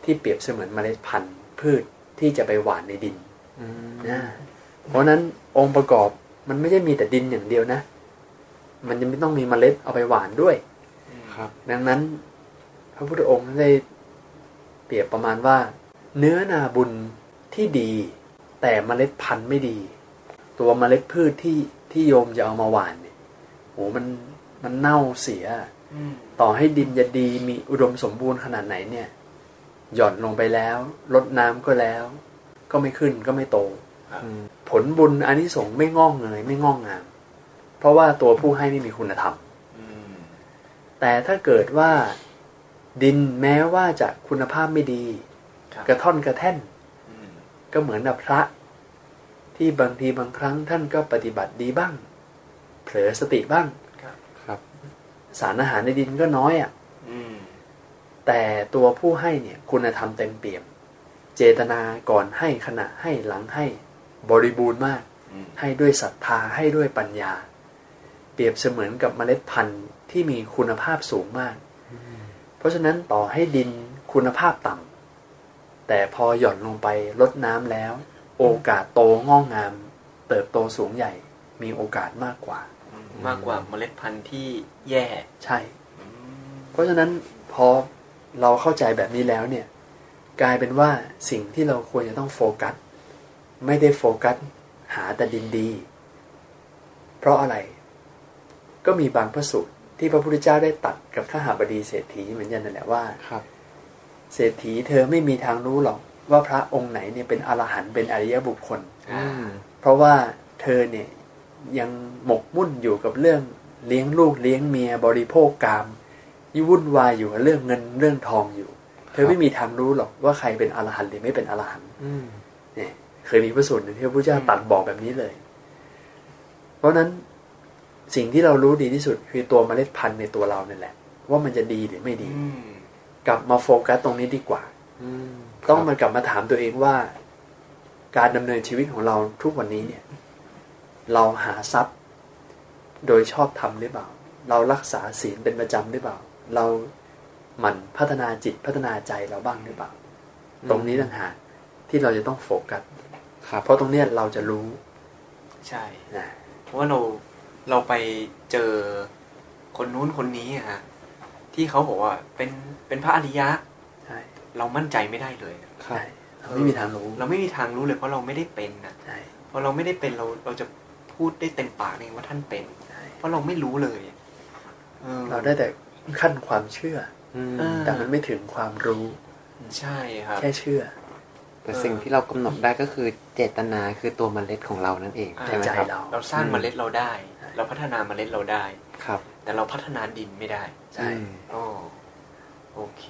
ที่เปรียบเสมือนเมล็ดพันธุ์พืชที่จะไปหว่านในดินอืมนะเพราะฉะนั้นองค์ประกอบมันไม่ใช่มีแต่ดินอย่างเดียวนะ มันยังไม่ต้องมีเมล็ดเอาไปหว่านด้วย ครับ ดังนั้น พระพุทธองค์ได้เปรียบประมาณว่า เนื้อนาบุญที่ดี แต่เมล็ดพันธุ์ไม่ดี ตัวเมล็ดพืชที่ที่โยมจะเอามาหว่านเนี่ยโหมันมันเน่าเสียอืมต่อให้ดินจะดีมีอุดมสมบูรณ์ขนาดไหนเนี่ย หย่อนลงไปแล้วลดน้ำก็แล้ว ก็ไม่ขึ้นก็ไม่โตอืมผลบุญอานิสงส์ไม่งอกเงยไม่งอกงาม เพราะว่าตัวผู้ให้ไม่มีคุณธรรมอืมแต่ถ้าเกิดว่าดินแม้ว่าจะคุณภาพไม่ดีครับกระท่อนกระแท่นอืมก็เหมือนกับพระ ที่บางทีบางครั้งท่านก็ปฏิบัติดีบ้าง เผลอสติบ้างครับครับสารอาหารในดินก็น้อยอะ่ะอืมแต่ตัวผู้ให้เนี่ยคุณธรรมเต็มเปี่ยม เจตนาก่อนให้ขณะให้หลังให้ บริบูรณ์มากอืมให้ด้วยศรัทธาให้ด้วยปัญญา เปรียบเสมือนกับเมล็ดพันธุ์ที่มีคุณภาพสูงมาก เพราะฉะนั้นต่อให้ดินคุณภาพต่ำแต่พอหย่อนลงไปลดน้ำแล้ว โอกาสโตงอกงาม เติบโตสูงใหญ่มีโอกาสมากกว่า มากกว่าเมล็ดพันธุ์ที่แย่ใช่ เพราะฉะนั้นพอเราเข้าใจแบบนี้แล้วเนี่ย กลายเป็นว่าสิ่งที่เราควรจะต้องโฟกัส ไม่ได้โฟกัส หาแต่ดินดี เพราะอะไร ก็มีบางพระสูตรที่พระพุทธเจ้าได้ตัดกับข้าหาบดีเศรษฐีเหมือนกันนั่นแหละว่าครับ เศรษฐีเธอไม่มีทางรู้หรอกว่าพระองค์ไหนเนี่ยเป็นอรหันต์เป็นอริยบุคคลอ่าเพราะว่าเธอเนี่ยยังหมกมุ่นอยู่กับเรื่องเลี้ยงลูกเลี้ยงเมียบริโภคกามยิ่งวุ่นวายอยู่กับเรื่องเงินเรื่องทองอยู่ เธอไม่มีทางรู้หรอกว่าใครเป็นอรหันต์หรือไม่เป็นอรหันต์อืมเนี่ยเคยมีพระสูตรหนึ่งที่พระพุทธเจ้าตรัดบอกแบบนี้เลย เพราะฉะนั้น สิ่งที่เรารู้ดีที่สุดคือตัวเมล็ดพันธุ์ในตัวเรานั่นแหละ ว่ามันจะดีหรือไม่ดีอืมกลับมาโฟกัสตรงนี้ดีกว่าอืมต้องครับมากลับมาถามตัวเองว่า การดำเนินชีวิตของเราทุกวันนี้เนี่ย เราหาทรัพย์ โดยชอบทำหรือเปล่า เรารักษาศีลเป็นประจำหรือเปล่า เราหมั่นพัฒนาจิตพัฒนาใจเราบ้างหรือเปล่า ตรงนี้ต่างหากที่เราจะต้องโฟกัสครับเพราะตรงเนี้ยเราจะรู้ ใช่นะเพราะว่าเรา เราไปเจอคนนู้นคนนี้อะฮะที่เขาบอกว่าเป็นเป็นพระอริยะใช่เรามั่นใจไม่ได้เลยครับใช่เราไม่มีทางรู้ เราไม่มีทางรู้เลยเพราะเราไม่ได้เป็นนะใช่พอเราไม่ได้เป็นเราเราจะพูดได้เต็มปากเองว่าท่านเป็นใช่เพราะเราไม่รู้เลยออเราได้แต่ขั้นความเชื่ออืมเออแต่มันไม่ถึงความรู้ ใช่ครับแค่เชื่อ แต่สิ่งที่เรากำหนดได้ก็คือเจตนาคือตัวเมล็ดของเรานั่นเองอ่าใช่ไหมใจครับเราเราสร้างเมล็ดเราได้ เราพัฒนาเมล็ดเราได้ครับ แต่เราพัฒนาดินไม่ได้ ใช่อืมอ๋อโอเค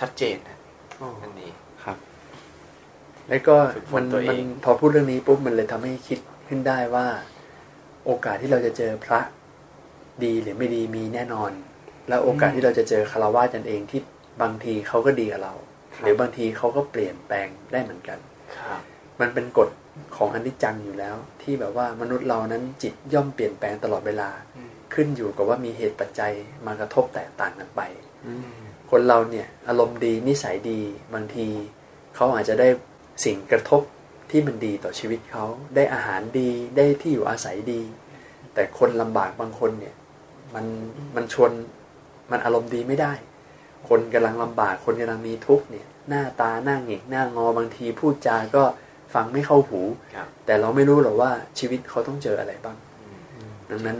ชัดเจนนะอ๋ออันนี้ครับ แล้วก็ฝึกฝมันนตัวเองมันพอพูดเรื่องนี้ปุ๊บมันเลยทำให้คิดขึ้นได้ว่า โอกาสที่เราจะเจอพระดีหรือไม่ดีมีแน่นอน แล้วโอกาสที่เราจะเจอคารวะกันเองที่บางทีเขาก็ดีกับเราครับหรือบางทีเขาก็เปลี่ยนแปลงได้เหมือนกันครับมันเป็นกฎ ของอนิจจังอยู่แล้ว ที่แบบว่ามนุษย์เรานั้นจิตย่อมเปลี่ยนแปลงตลอดเวลาอืมขึ้นอยู่กับว่ามีเหตุปัจจัยมากระทบแตกต่างกันไปอืมคนเราเนี่ยอารมณ์ดีนิสัยดีบางทีเขาอาจจะได้สิ่งกระทบที่มันดีต่อชีวิตเขาได้อาหารดีได้ที่อยู่อาศัยดี แต่คนลำบากบางคนเนี่ยมันมันชวนมันอารมณ์ดีไม่ได้ คนกำลังลำบากคนกำลังมีทุกข์เนี่ยหน้าตาหน้าเหงกหน้างอบางทีพูดจาก็ ฟังไม่เข้าหูครับแต่เราไม่รู้หรอกว่าชีวิตเขาต้องเจออะไรบ้างอืมดังนั้น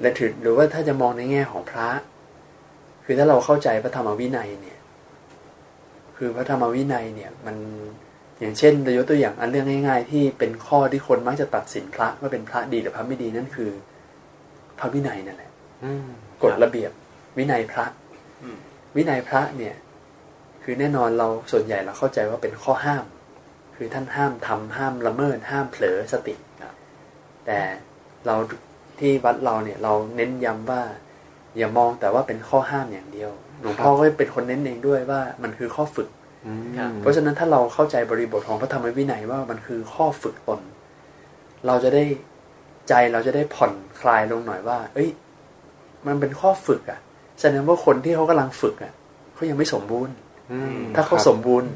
และถือหรือว่าถ้าจะมองในแง่ของพระ คือถ้าเราเข้าใจพระธรรมวินัยเนี่ย คือพระธรรมวินัยเนี่ย มันอย่างเช่นเรายกตัวอย่างอันเรื่องง่าย ๆ ที่เป็นข้อที่คนมักจะตัดสินพระว่าเป็นพระดีหรือพระไม่ดีนั่นคือ พระวินัยนั่นแหละอืมกฎระเบียบ วินัยพระอืมวินัยพระเนี่ย คือแน่นอนเราส่วนใหญ่เราเข้าใจว่าเป็นข้อห้าม คือท่านห้ามทำห้ามละเมิด ห้ามเผลอสติครับแต่เราที่วัดเราเนี่ยเราเน้นย้ำว่า อย่ามองแต่ว่าเป็นข้อห้ามอย่างเดียวหลวงพ่อก็เป็นคนเน้นเองด้วยว่ามันคือข้อฝึกอืมเพราะฉะนั้นถ้าเราเข้าใจบริบทของพระธรรมวินัยว่ามันคือข้อฝึกตน เราจะได้ใจเราจะได้ผ่อนคลายลงหน่อยว่า เอ้ย มันเป็นข้อฝึกอะ่ะแสดงว่าคนที่เขากำลังฝึกอะ่ะเขายังไม่สมบูรณ์อืมถ้าเขาครับสมบูรณ์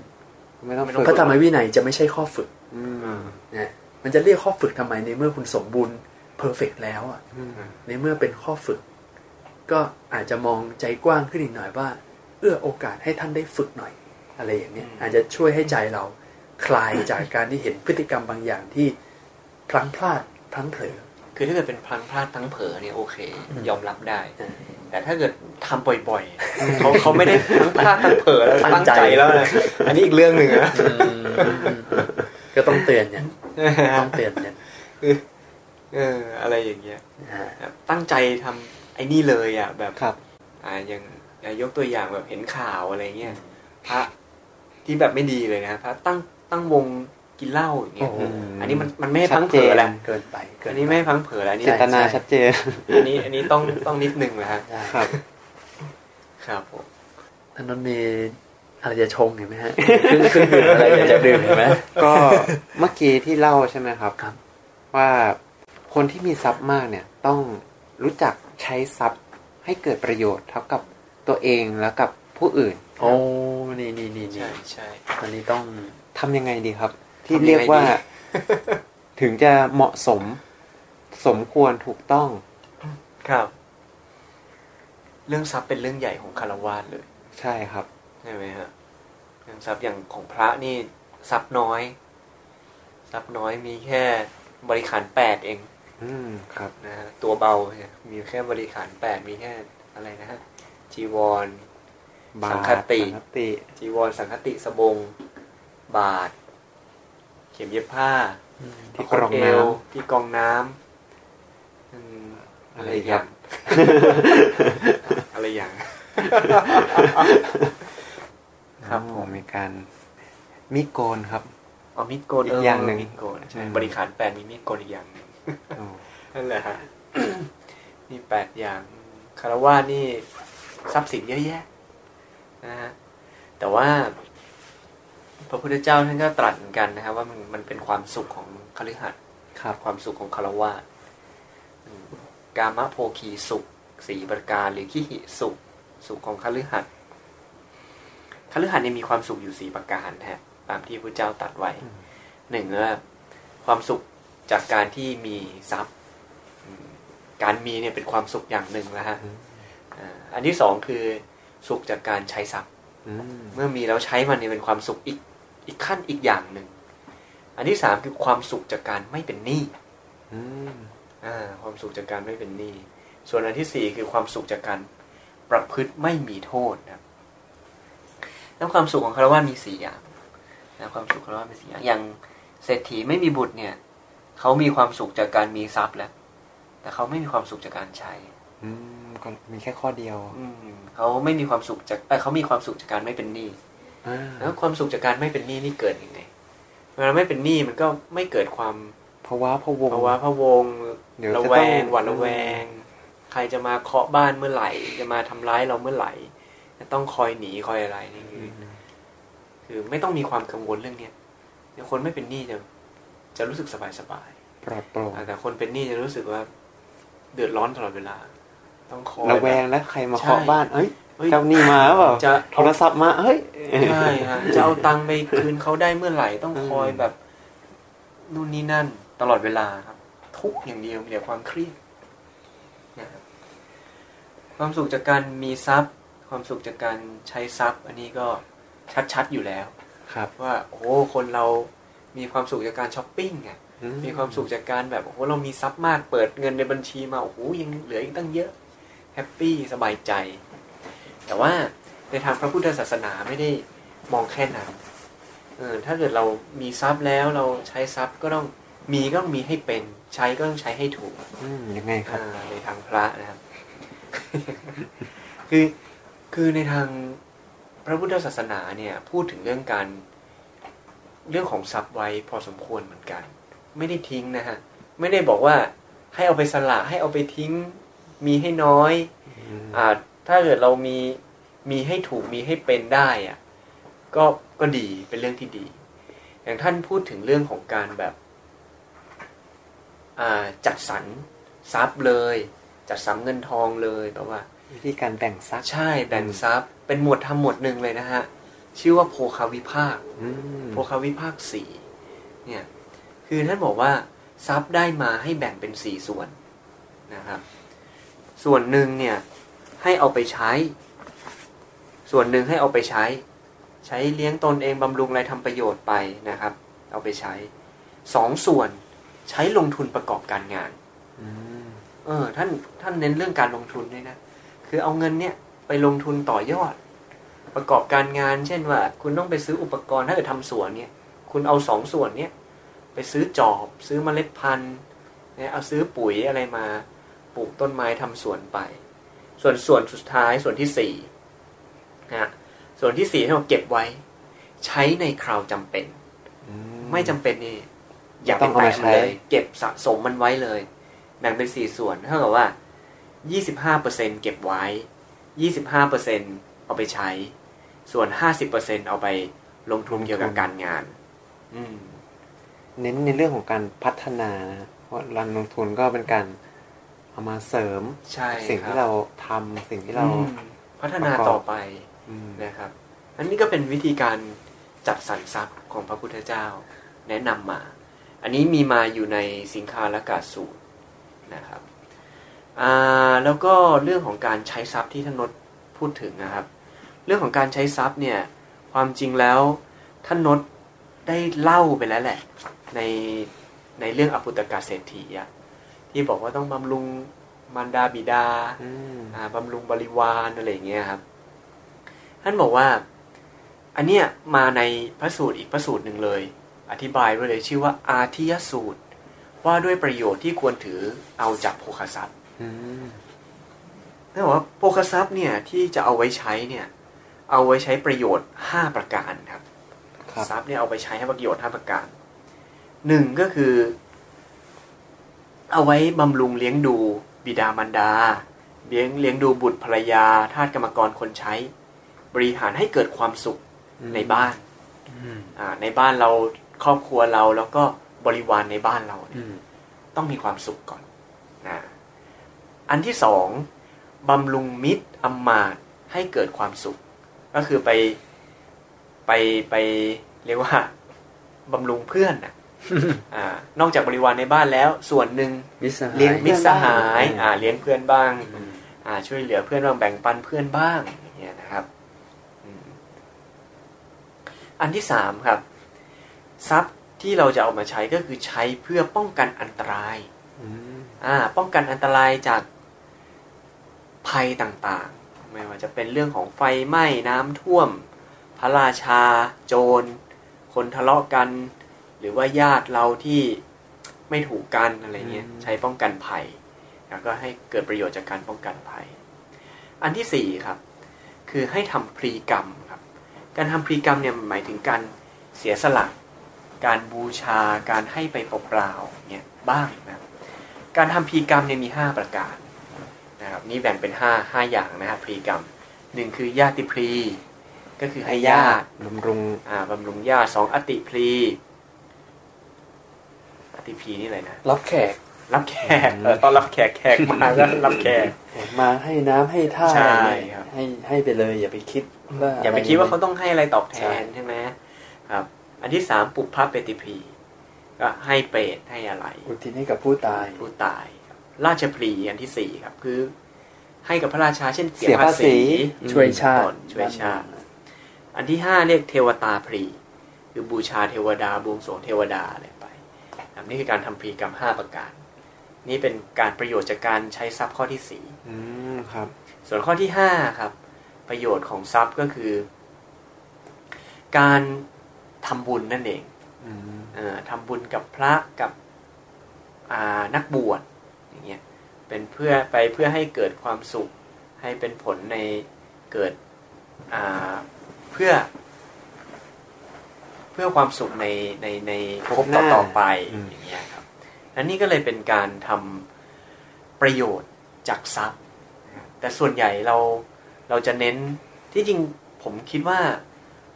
ไม่ต้องไม่ฝึต้กงพระธรรมวินัยจะไม่ใช่ข้อฝึกอืมนะมันจะเรียกข้อฝึกทำไมในเมื่อคุณสมบูรณ์เพอร์เฟกแล้วอะ่ะอืมในเมื่อเป็นข้อฝึก ก็อาจจะมองใจกว้างขึ้นอีกหน่อยว่า เอื้อโอกาสให้ท่านได้ฝึกหน่อย อะไรอย่างเนี้ยอืมอาจจะช่วยให้ใจเราคลายจากการที่เห็นพฤติกรรมบางอย่างที่พลั้งพลาดพลั้งเผลอคือถ้าเกิดเป็นพลังพลาดทั้งเผลอเนี่ยโอเค ยอมรับได้อืม แต่ถ้าเกิดทำบ่อยๆเขาเขาไม่ได้ทั้งพลาดทั้งเผลอแล้วตั้ตั้งงใจใจแล้วนะอันนี้อีกเรื่องหนึ่งนะก็ต้องเตือนเนี่ยต้องเตือนเนี่ยเอออะไรอย่างเงี้ยนะฮะแบบตั้งใจทำไอ้นี่เลยอะแบบครับ อ่าอย่างอ่ายกตัวอย่างแบบเห็นข่าวอะไรเงี้ยพระที่แบบไม่ดีเลยนะพระตั้งตั้งวง กินเหล้าอย่างเงี้ยโอ้โหอันนี้มันมันไม่ให้ชัดพังเผลอแล้วเกินไปเกิอันนนี้ไม่ให้พังเผลอแล้วอันเจนี่ตนาชัดเจนอันนี้อันนี้ต้องต้องนิดนึงนะฮะได้ครับ ครับผมท่านนนท์มีอะไรจะชงเห็นไหมฮะเครื่องดื่มอะไรอยากจะดื่มเห็นไหมก็เมื่อกี้ที่เล่าใช่ไหมครับครับ ว่าคนที่มีทรัพย์มากเนี่ย ต้องรู้จักใช้ทรัพย์ให้เกิดประโยชน์เท่ากับตัวเองแล้วกับผู้อื่น โอ้นี่นี่นี่นี่ใช่ใช่อันนี้ต้องทำยังไงดีครับ ที่ทำยังไงเรียกว่าดีถึงจะเหมาะสมสมควรถูกต้อง ครับ เรื่องทรัพย์เป็นเรื่องใหญ่ของคารวาสเลย ใช่ครับใช่ไหมฮะเรื่องทรัพย์อย่างของพระนี่ทรัพย์น้อย ทรัพย์น้อยมีแค่บริขารแปดเอง อืมครับนะฮะตัวเบาเนี่ยมีแค่บริขารแปดมีแค่อะไรนะฮะจีวรบาสัทงคติสังคติ จีวรสังคติสบง บาทเข็มเย็บผ้า ที่คกรนองเอน้วที่กรองน้ำอืมำอะไรอย่างอะไรอย่างครับผมมีการมีดโกนครับเอามีดโกนอีกอย่างหนึ่งมีดโกนใช่อืมบริขารแปดมีมีดโกนอีกอย่างหนึ่งโอ้นั่นแหละฮะนี่แปดอย่างคารวะนี่ทรัพย์สินเยอะแยะนะฮะแต่ว่า พระพุทธเจ้าท่านก็ตรัสเหมือนกันนะครับ ว่ามันมันเป็นความสุขของคฤหัสถ์ครับความสุขของคารวะอืมกามะโภคีสุขสี่ประการหรือขีหิสุข สุขของคฤหัสถ์คฤหัสถ์เนี่ยมีความสุขอยู่สี่ประการนะฮะตามที่พระเจ้าตรัสไว้อืมหนึ่งว่าความสุขจากการที่มีทรัพย์อืมการมีเนี่ยเป็นความสุขอย่างหนึ่งนะฮะอืมอ่าอันที่สองคือสุขจากการใช้ทรัพย์อืมเมื่อมีแล้วใช้มันเนี่ยเป็นความสุขอีก อีกขั้นอีกอย่างหนึ่ง อันที่สามคือความสุขจากการไม่เป็นหนี้อืมอ่าความสุขจากการไม่เป็นหนี้ ส่วนอันที่สี่คือความสุขจากการประพฤติไม่มีโทษนะครับแล้วความสุขของคารวะมีสี่อย่างนะความสุขของคารวะมีสี่อย่างอย่างเศรษฐีไม่มีบุตรเนี่ยเขามีความสุขจากการมีทรัพย์แล้วแต่เขาไม่มีความสุขจากการใช้ อืมก็มีแค่ข้อเดียว อืมเขาไม่มีความสุขจากเอ้ยเขามีความสุขจากการไม่เป็นหนี้อ่า แล้วความสุขจากการไม่เป็นหนี้นี่เกิดยังไงเวลาไม่เป็นหนี้มันก็ไม่เกิดความเพราะว่าพะวงภาวะพะวงเดี๋ยวระจะแวต้องงหวาดระแวง ใครจะมาเคาะบ้านเมื่อไหร่ จะมาทำร้ายเราเมื่อไหร่จะต้องคอยหนีคอยอะไรนี่คืออคือไม่ต้องมีความกังวลเรื่องเนี้ยเดี๋ยวคนไม่เป็นหนี้จะจะรู้สึกสบายสบายปลอดโปร่งๆแต่คนเป็นหนี้จะรู้สึกว่า เดือดร้อนตลอดเวลา ต้องคอยระแวงแบบแล้วใครมาใช่เคาะบ้าน เอ้ย เฮ้ยเจ้าหนี่มาหรือเปล่าจะโทรศัพท์มาเฮ้ยใช่ฮะจะเอาตังค์ไปคืนเขาได้เมื่อไหร่ต้องอืมคอยแบบนู่นนี่นั่น ตลอดเวลาครับ ทุกข์อย่างเดียวมีแต่ความเครียดนะครับความสุขจากการมีทรัพย์ ความสุขจากการใช้ทรัพย์ อันนี้ก็ชัดๆอยู่แล้ว ครับ ว่าโอ้โหคนเรามีความสุขจากการช้อปปิ้งอะอืมีความสุขจากการแบบโอ้โหเรามีทรัพย์มากเปิดเงินในบัญชีมาโอ้โหยังเหลืออีกตั้งเยอะhappy สบายใจ แต่ว่าในทางพระพุทธศาสนาไม่ได้มองแค่นั้นเออถ้าเกิดเรามีทรัพย์แล้วเราใช้ทรัพย์ก็ต้องมีก็ต้องมีให้เป็น ใช้ก็ต้องใช้ให้ถูกอืมยังไงครับอ่าในทางพระนะครับ คือคือในทางพระพุทธศาสนาเนี่ย พูดถึงเรื่องการเรื่องของทรัพย์ไว้พอสมควรเหมือนกัน ไม่ได้ทิ้งนะฮะไม่ได้บอกว่าให้เอาไปสละให้เอาไปทิ้ง มีให้น้อยอืมอ่า ถ้าเกิดเรามีมีให้ถูกมีให้เป็นได้อะก็ก็ดีเป็นเรื่องที่ดี อย่างท่านพูดถึงเรื่องของการแบบอ่าจัดสรรทรัพย์เลย จัดสรรเงินทองเลยแปลว่าวิธีการแบ่งทรัพย์ใช่แบ่งทรัพย์ เป็นหมวดทำหมวดหนึ่งเลยนะฮะชื่อว่าโภคาวิภาคอืมโภคาวิภาคสี่เนี่ยคือท่านบอกว่าทรัพย์ได้มาให้แบ่งเป็นสี่ส่วนนะครับ ส่วนหนึ่งเนี่ย ให้เอาไปใช้ ส่วนหนึ่งให้เอาไปใช้ ใช้เลี้ยงตนเองบำรุงอะไรทำประโยชน์ไปนะครับ เอาไปใช้สองส่วนใช้ลงทุนประกอบการงานอืมเออ ท่านท่านเน้นเรื่องการลงทุนด้วยนะ คือเอาเงินเนี่ยไปลงทุนต่อยอด ประกอบการงาน เช่นว่า คุณต้องไปซื้ออุปกรณ์ถ้าเกิดทำสวนเนี่ย คุณเอาสองส่วนเนี่ยไปซื้อจอบ ซื้อเมล็ดพันธุ์เนี่ยเอาซื้อปุ๋ยอะไรมา ปลูกต้นไม้ทำสวนไป ส่วนส่วนสุดท้ายส่วนที่สี่นะฮะส่วนที่สี่ให้เราเก็บไว้ ใช้ในคราวจำเป็นอืไม่จำเป็นนี่อย่าต้ไปองเอามาแตะมันเลยใช้เก็บสะสมมันไว้เลย แบ่งเป็นสี่ส่วนเท่ากับว่ายี่สิบห้าเปอร์เซ็นเก็บไว้ยี่สิบห้าเปอร์เซ็นเอาไปใช้ ส่วนห้าสิบเปอร์เซ็นเอาไปลงทุนเกี่ยวกับการงาน อืม เน้นในเรื่องของการพัฒนานะเพราะการลงทุนก็เป็นการ เอามาเสริมใช่สิ่งคที่บเราทำสิ่งที่เราอืมพัฒนาประกอบต่อไปอืมนะครับ อันนี้ก็เป็นวิธีการจัดสรรทรัพย์ของพระพุทธเจ้าแนะนำมา อันนี้มีมาอยู่ในสิงคาละกาสูตรนะครับอ่าแล้วก็เรื่องของการใช้ทรัพย์ที่ท่านนดพูดถึงนะครับ เรื่องของการใช้ทรัพย์เนี่ยความจริงแล้วท่านนดได้เล่าไปแล้วแหละ ในในเรื่องอปุตตกาเศรษฐีอะ ที่บอกว่าต้องบำรุงมารดาบิดาอืมอ่าบำรุงบริวารอะไรอย่างเงี้ยครับ ท่านบอกว่า อันเนี้ยมาในพระสูตรอีกพระสูตรหนึ่งเลย อธิบายไว้เลยชื่อว่า อาทิยสูตร ว่าด้วยประโยชน์ที่ควรถือเอาจากโภคทรัพย์อืมท่านบอกว่าโภคทรัพย์เนี่ยที่จะเอาไว้ใช้เนี่ย เอาไว้ใช้ประโยชน์5ประการครับครับทรัพย์เนี่ยเอาไปใช้ให้ประโยชน์5ประการหนึ่งก็คือ เอาไว้บำรุงเลี้ยงดูบิดามารดา เลี้ยงเลี้ยงดูบุตรภรรยาทาสกรรมกรคนใช้ บริหารให้เกิดความสุขในบ้านอืมอ่า ในบ้านเราครอบครัวเราแล้วก็บริวารในบ้านเราเนี่ยอืมต้องมีความสุขก่อนนะอันที่สองบำรุงมิตรอำมาตย์ให้เกิดความสุข ก็คือไปไปไปเรียกว่าบำรุงเพื่อนนะอ่า นอกจากบริวารในบ้านแล้ว ส่วนหนึ่งมิตรสหายเลี้ยงมิตรสหายเพื่อนบ้างอ่าเลี้ยงเพื่อนบ้างอืมอ่าช่วยเหลือเพื่อนบ้างแบ่งปันเพื่อนบ้างอย่างเงี้ยนะครับอืมอันที่สามครับ ทรัพย์ที่เราจะเอามาใช้ก็คือใช้เพื่อป้องกันอันตรายอืมอ่า ป้องกันอันตรายจากภัยต่างๆ ไม่ว่าจะเป็นเรื่องของไฟไหม้น้ำท่วม พระราชา โจร คนทะเลาะกัน หรือว่าญาติเราที่ไม่ถูกกันอะไรเงี้ยใช้ป้องกันภัย แล้วก็ให้เกิดประโยชน์จากการป้องกันภัย อันที่สี่ครับ คือให้ทำพรีกรรมครับ การทำพรีกรรมเนี่ยหมายถึงการเสียสละการบูชาการให้ไปเปล่าๆเนี่ยบ้างนะครับการทำพรีกรรมเนี่ยมี 5 ประการนะครับนี่แบ่งเป็น 5 5 อย่างนะครับพรีกรรมหนึ่งคือญาติพรีก็คือให้ญาติบำรุงอ่าบำรุงญาติสองอติพรี อติพรีนี่อะไรนะ รับแขก รับแขกเออตอนรับแขกแขกมาก็รับแขกมาให้น้ำให้ท่าใช่อะไรครัเนี่ยบให้ให้ไปเลย อย่าไปคิดว่าอย่าไปคิดว่าเขาต้องให้อะไรตอบแทใช่นใช่ไหมครับ อันที่สามปุพพะเปติพรีก็ให้เปรตให้อะไร อุทิศให้กับผู้ตายผู้ตายครับราชพลีอันที่สี่ครับคือ ให้กับพระราชาเช่นเสียภาษีช่วยชาติก่อนช่วยชาติ อันที่ห้าเรียกเทวตาพรีคือบูชาเทวดาบวงสรวงเทวดาอะไร ไปครับนี่คือการทำพรีกรรมห้าประการ นี่เป็นการประโยชน์จากการใช้ทรัพย์ข้อที่สี่อืมครับ ส่วนข้อที่ห้าครับ ประโยชน์ของทรัพย์ก็คือ การทำบุญนั่นเองอืมเอ่อทำบุญกับพระกับอ่านักบวชอย่างเงี้ยเป็นเพื่อไปเพื่อให้เกิดความสุข ให้เป็นผลในเกิดอ่าเพื่อเพื่อความสุขในในในภพต่อต่อไปอย่างเงี้ยครับอันนี้ก็เลยเป็นการทำประโยชน์จากทรัพย์นะครับแต่ส่วนใหญ่เราเราจะเน้นที่จริงผมคิดว่า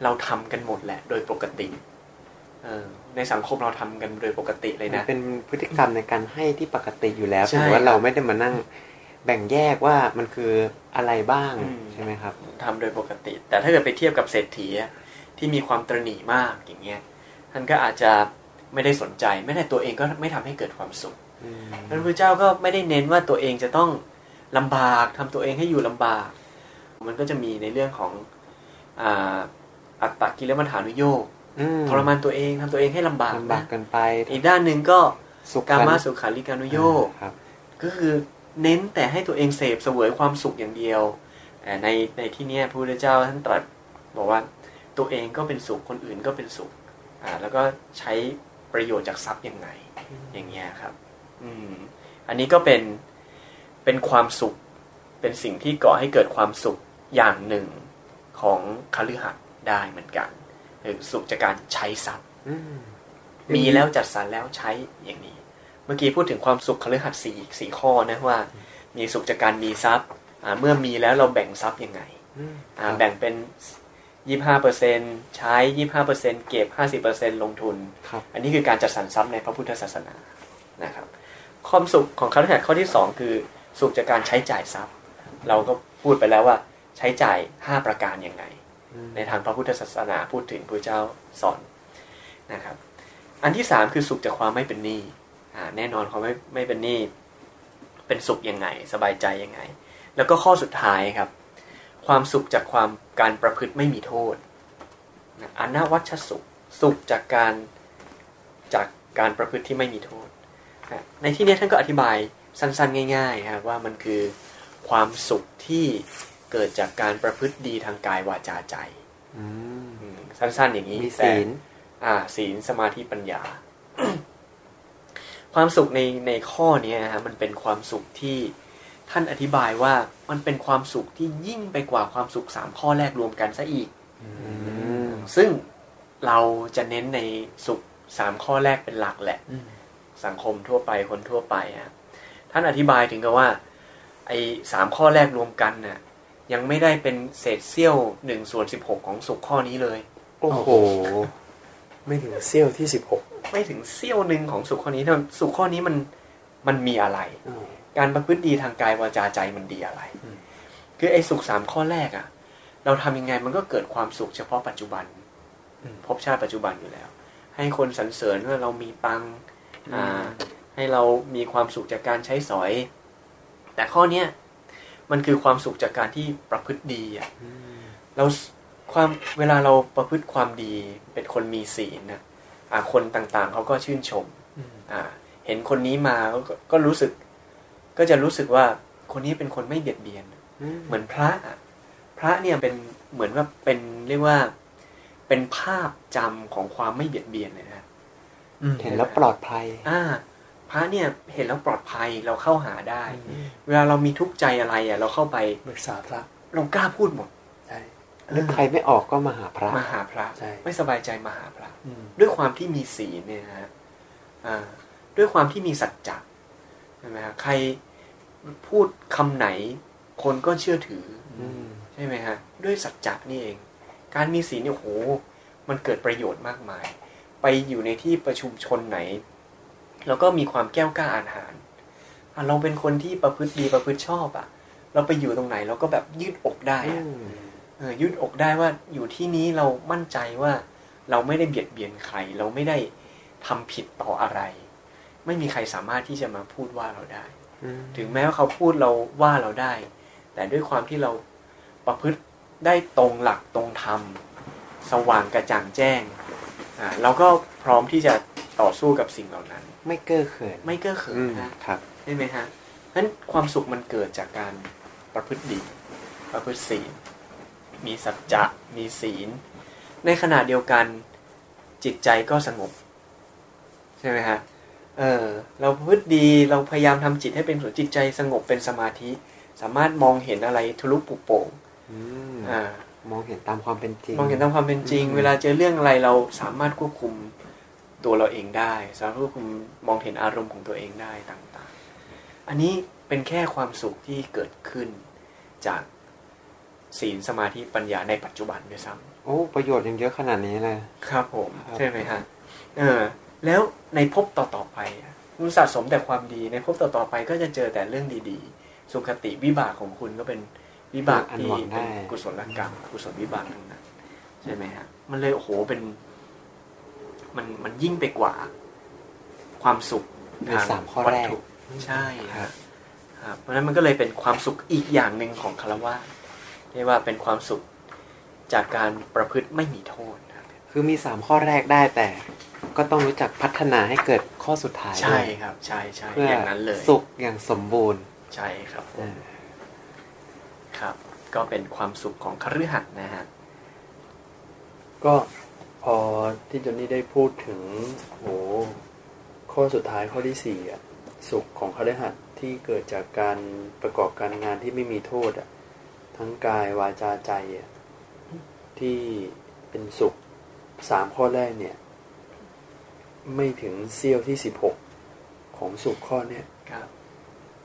เราทำกันหมดแหละ โดยปกติเออในสังคมเราทำกันโดยปกติเลยมันนะเป็นพฤติกรรมในการให้ที่ปกติอยู่แล้วใช่ถือว่าเราไม่ได้มานั่งแบ่งแยกว่ามันคืออะไรบ้างอืมใช่ไหมครับทำโดยปกติ แต่ถ้าเกิดไปเทียบกับเศรษฐีอะ ที่มีความตระหนี่มากอย่างเงี้ยท่านก็อาจจะไม่ได้สนใจไม่ได้ตัวเองก็ไม่ทำให้เกิดความสุขอืมพระพุทธเจ้าก็ไม่ได้เน้นว่าตัวเองจะต้องลำบากทำตัวเองให้อยู่ลำบาก มันก็จะมีในเรื่องของอ่าอัตตกิลมัฏฐานุโยกอืมทรมานตัวเองทำตัวเองให้ลำบากลำบากนะเกันไป อีกด้านหนึ่งก็สุขกามาสุขาริการุโยกครับก็คือเน้นแต่ให้ตัวเองเสพเสวยความสุขอย่างเดียวแต่ในในที่เนี้ยพระพุทธเจ้าท่านตรัสบอกว่า ตัวเองก็เป็นสุขคนอื่นก็เป็นสุข อ่า แล้วก็ใช้ประโยชน์จากทรัพย์ยังไง อย่างเงี้ยครับ อืม อันนี้ก็เป็นเป็นความสุข เป็นสิ่งที่ก่อให้เกิดความสุขอย่างหนึ่งของคฤหัสถ์ได้เหมือนกันคือสุขจากการใช้ทรัพย์อืมมีแล้วจัดสรรแล้วใช้อย่างนี้ เมื่อกี้พูดถึงความสุขคฤหัสถ์สี่สี่ข้อนะว่า มีสุขจากการมีทรัพย์อ่าเมื่อมีแล้วเราแบ่งทรัพย์ยังไงอืมอ่าแบ่งเป็น ยี่ห้าเปอร์เซ็นใช้ยี่ห้าเปอร์เซ็นเก็บห้าสิบเปอร์เซ็นลงทุนครับอันนี้คือการจัดสรรทรัพย์ในพระพุทธศาสนานะครับความสุขของคฤหัสถ์ข้อที่สองคือสุขจากการใช้จ่ายทรัพย์ เราก็พูดไปแล้วว่าใช้จ่ายห้าประการยังไงอืมในทางพระพุทธศาสนาพูดถึงพระเจ้าสอนนะครับอันที่สามคือสุขจากความไม่เป็นหนี้อ่าแน่นอนความไม่ไม่เป็นหนี้เป็นสุขยังไง สบายใจยังไง แล้วก็ข้อสุดท้ายครับ ความสุขจากความการประพฤติไม่มีโทษนะอนาวัชสุข สุขจากการจากการประพฤติที่ไม่มีโทษอะในที่นี้ท่านก็อธิบายสั้นๆ ง่ายๆครับว่ามันคือความสุขที่เกิดจากการประพฤติดีทางกายวาจาใจอืมอืมสั้นๆ อย่างนี้มีแต่ศีลอ่าศีลสมาธิปัญญา ความสุขในในข้อเนี้ยนะฮะมันเป็นความสุขที่ ท่านอธิบายว่ามันเป็นความสุขที่ยิ่งไปกว่าความสุขสามข้อแรกรวมกันซะอีกอืมซึ่งเราจะเน้นในสุขสามข้อแรกเป็นหลักแหละอืมสังคมทั่วไปคนทั่วไปอะท่านอธิบายถึงกับว่า ไอ้สามข้อแรกรวมกันน่ะ ยังไม่ได้เป็นเศษเสี้ยวหนึ่งส่วนสิบหกของสุขข้อนี้เลย โอ้โห ไม่ถึงเซี่ยวที่สิบหกไม่ถึงเสี้ยวหนึ่งของสุขข้อนี้เท่าสุขข้อนี้มันมันมีอะไร การประพฤติดีทางกายวาจาใจมันดีอะไรอืมคือไอ้สุขสามข้อแรกอะ่ะ เราทำยังไงมันก็เกิดความสุขเฉพาะปัจจุบันพบชาติปัจจุบันอยู่แล้ว ให้คนสรรเสริญว่าเรามีตังค์อ่า ให้เรามีความสุขจากการใช้สอย แต่ข้อเนี้ยมันคือความสุขจากการที่ประพฤติดีอะ่ะเราความเวลาเราประพฤติความดีเป็นคนมีศีลนะอ่าคนต่างๆเขาก็ชื่นชมอ่า เห็นคนนี้มาก็ก็รู้สึก ก็จะรู้สึกว่าคนนี้เป็นคนไม่เบียดเบียน เหมือนพระอะพระเนี่ยเป็นเหมือนว่าเป็นเรียกว่าเป็นภาพจำของความไม่เบียดเบียนเลยนะเห็นแล้วปลอดภัย อ่า พระเนี่ยเห็นแล้วปลอดภัยเราเข้าหาได้ เวลาเรามีทุกข์ใจอะไรอะ เราเข้าไปปรึกษาพระเรากล้าพูดหมดใช่นึกใครไม่ออกก็มาหาพระมาหาพระใช่ไม่สบายใจมาหาพระ ด้วยความที่มีศีลเนี่ยนะฮะอ่าด้วยความที่มีสัจจะใช่ ไหมฮะใครพูดคำไหน คนก็เชื่อถืออืมใช่ไหมฮะ ด้วยสัจจะนี่เอง การมีศีลเนี่ยโห มันเกิดประโยชน์มากมาย ไปอยู่ในที่ประชุมชนไหน แล้วก็มีความแก้วกล้าอาหารอะเราเป็นคนที่ประพฤติดีประพฤติชอบอะ เราไปอยู่ตรงไหนเราก็แบบยืดอกได้อือะมเออยืดอกได้ว่าอยู่ที่นี้เรามั่นใจว่า เราไม่ได้เบียดเบียนใคร เราไม่ได้ทำผิดต่ออะไร ไม่มีใครสามารถที่จะมาพูดว่าเราได้อืมถึงแม้ว่าเขาพูดเราว่าเราได้ แต่ด้วยความที่เราประพฤติได้ตรงหลักตรงธรรม สว่างกระจ่างแจ้งอ่าเราก็พร้อมที่จะต่อสู้กับสิ่งเหล่านั้น ไม่เก้อเขินไม่เก้อเขินอืมนะครับใช่ไหมฮะเพราะฉะนั้นความสุขมันเกิดจากการประพฤติดี ประพฤติศีล มีสัจจะ มีศีล ในขณะเดียวกันจิตใจก็สงบ ใช่ไหมฮะ เออเราประพฤติดีเราพยายามทำจิตให้เป็นส่วนจิตใจสงบเป็นสมาธิ สามารถมองเห็นอะไรทะลุปุโปร่งอืมอ่ามองเห็นตามความเป็นจริง มองเห็นตามความเป็นจริงอืมเวลาเจอเรื่องอะไรเราสามารถควบคุมตัวเราเองได้ สามารถควบคุมมองเห็นอารมณ์ของตัวเองได้ต่างๆ อันนี้เป็นแค่ความสุขที่เกิดขึ้นจากศีลสมาธิปัญญาในปัจจุบันด้วยซ้โอ้ประโยชน์ยังเยอะขนาดนี้เลยำครับผมครับใช่ไหมฮะเออ แล้วในภพต่อๆไปอะคุณสะสมแต่ความดีในภพต่อๆไปก็จะเจอแต่เรื่องดีๆ สุขติวิบากของคุณก็เป็นวิบากอันที่หวังได้เป็นกุศลกรรมกุศลวิบากทั้งนั้นใช่ไหมฮะมันเลยโอ้โหเป็น มันมันยิ่งไปกว่า ความสุขในทางสามข้อวัตแรกถุใช่ฮะครับเพราะฉะนั้นมันก็เลยเป็นความสุขอีกอย่างหนึ่งของคารวะเรียกว่าเป็นความสุขจากการประพฤติไม่มีโทษนะครับคือมีสามข้อแรกได้แต่ ก็ต้องรู้จักพัฒนาให้เกิดข้อสุดท้ายใช่ด้วยครับ ใช่ใช่เพื่ออย่างนั้นเลยสุขอย่างสมบูรณ์ ใช่ครับผมอ่าครับ ก็เป็นความสุขของคฤหัสถ์นะฮะก็พอที่จนนี่ได้พูดถึงโอ้ข้อสุดท้ายข้อที่สี่อะสุขของคฤหัสถ์ที่เกิดจากการประกอบการงานที่ไม่มีโทษอะทั้งกายวาจาใจอะที่เป็นสุขสามข้อแรกเนี่ย ไม่ถึงเซี่ยวที่สิบหกของสุขข้อเนี่ยครับ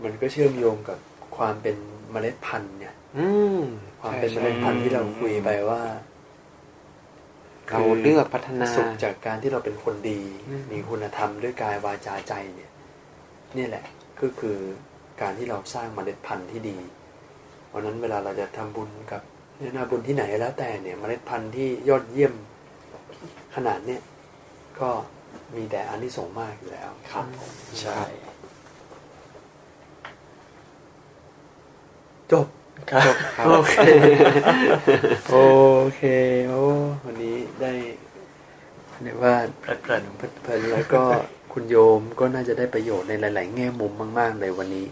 มันก็เชื่อมโยงกับความเป็นเมล็ดพันธุ์เนี่ยอืมความเป็นเมใช่ล็ดพันธุ์ที่เราคุยไปว่าเราเลือกพัฒนาสุขจากการที่เราเป็นคนดีอืมมีคุณธรรมด้วยกายวาจาใจเนี่ย นี่แหละก็คือการที่เราสร้างเมล็ดพันธุ์ที่ดีเพราะฉะนั้นเวลาเราจะทำบุญกับเนนาบุญที่ไหนแล้วแต่เนี่ยเมล็ดพันธุ์ที่ยอดเยี่ยมขนาดเนี้ยก็ มีแต่อานิสงส์มากอยู่แล้วครับผมใช่จบครับครับโอเคโอเคโอ้วันนี้ได้เรียกว่าเพลิดเพลินเพลินๆแล้วก็คุณโยมก็น่าจะได้ประโยชน์ในหลาย ๆ แง่มุมมาก ๆ เลยวันนี้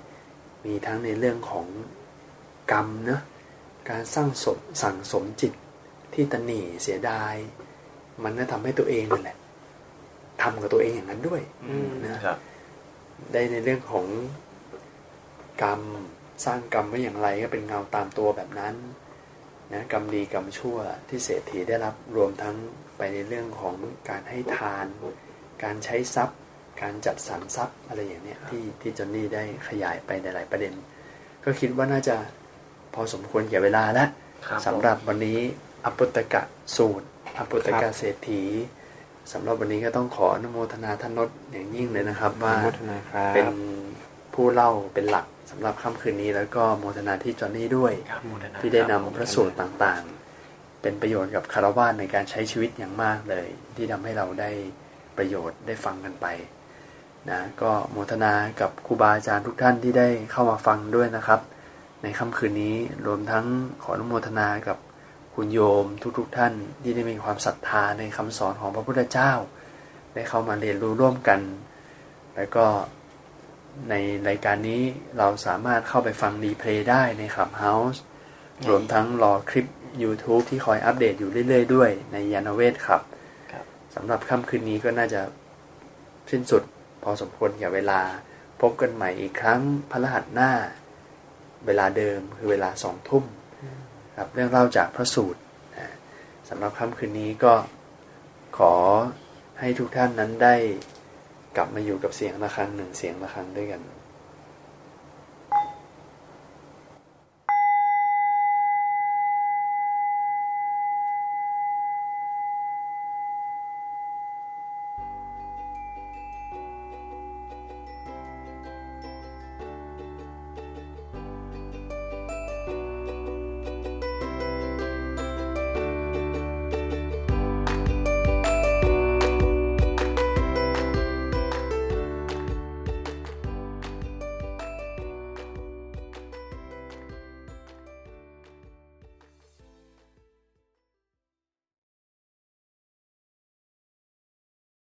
มีทั้งในเรื่องของกรรมเนะการสร้างสมสั่งสมจิตที่ตนหนีเสียดาย มันน่าทำให้ตัวเองนั่นแหละ ทำกับตัวเองอย่างนั้นด้วยอืมนะครับได้ในเรื่องของกรรมสร้างกรรมไว้อย่างไรก็เป็นเงาตามตัวแบบนั้นนะกรรมดีกรรมชั่วที่เศรษฐีได้รับรวมทั้งไปในเรื่องของการให้ทาน การใช้ทรัพย์ การจัดสรรทรัพย์อะไรอย่างเนี้ยที่ที่จอนนี่ได้ขยายไปในหลายประเด็น ก็คิดว่าน่าจะพอสมควรแก่เวลาแล้วครับสำหรับวันนี้อปุตตกะสูตรอปุตตครักะบเศรษฐี สำหรับวันนี้ก็ต้องขออนุโมทนาท่านนศอย่างยิ่งเลยนะครับ ว่าอนุโมทนาครับเป็นผู้เล่าเป็นหลักสำหรับค่ำคืนนี้ แล้วก็โมทนาที่จอห์นนี่ด้วยครับโมทนาที่ได้นำครับพระสูตรต่างๆ เป็นประโยชน์กับคารวะในการใช้ชีวิตอย่างมากเลย ที่ทำให้เราได้ประโยชน์ได้ฟังกันไปนะก็โมทนากับครูบาอาจารย์ทุกท่านที่ได้เข้ามาฟังด้วยนะครับ ในค่ำคืนนี้รวมทั้งขออนุโมทนากับ คุณโยมทุกๆทท่านที่ได้มีความศรัทธาในคำสอนของพระพุทธเจ้า ได้เข้ามาเรียนรู้ร่วมกัน แล้วก็ในรายการนี้เราสามารถเข้าไปฟังรีเพลย์ได้ใน Clubhouse รวมทั้งรอคลิป YouTube ที่คอยอัปเดตอยู่เรื่อย ๆ ด้วยในยานเวทครับครับสำหรับค่ำคืนนี้ก็น่าจะสิ้นสุดพอสมควรกับเวลา พบกันใหม่อีกครั้งพระรหัสหน้า เวลาเดิมคือเวลาสองทุ่ม ครับเรื่องเล่าจากพระสูตรสำหรับค่ำคืนนี้ก็ขอให้ทุกท่านนั้นได้กลับมาอยู่กับเสียงะระฆังหนึ่งเสียงะระฆังด้วยกัน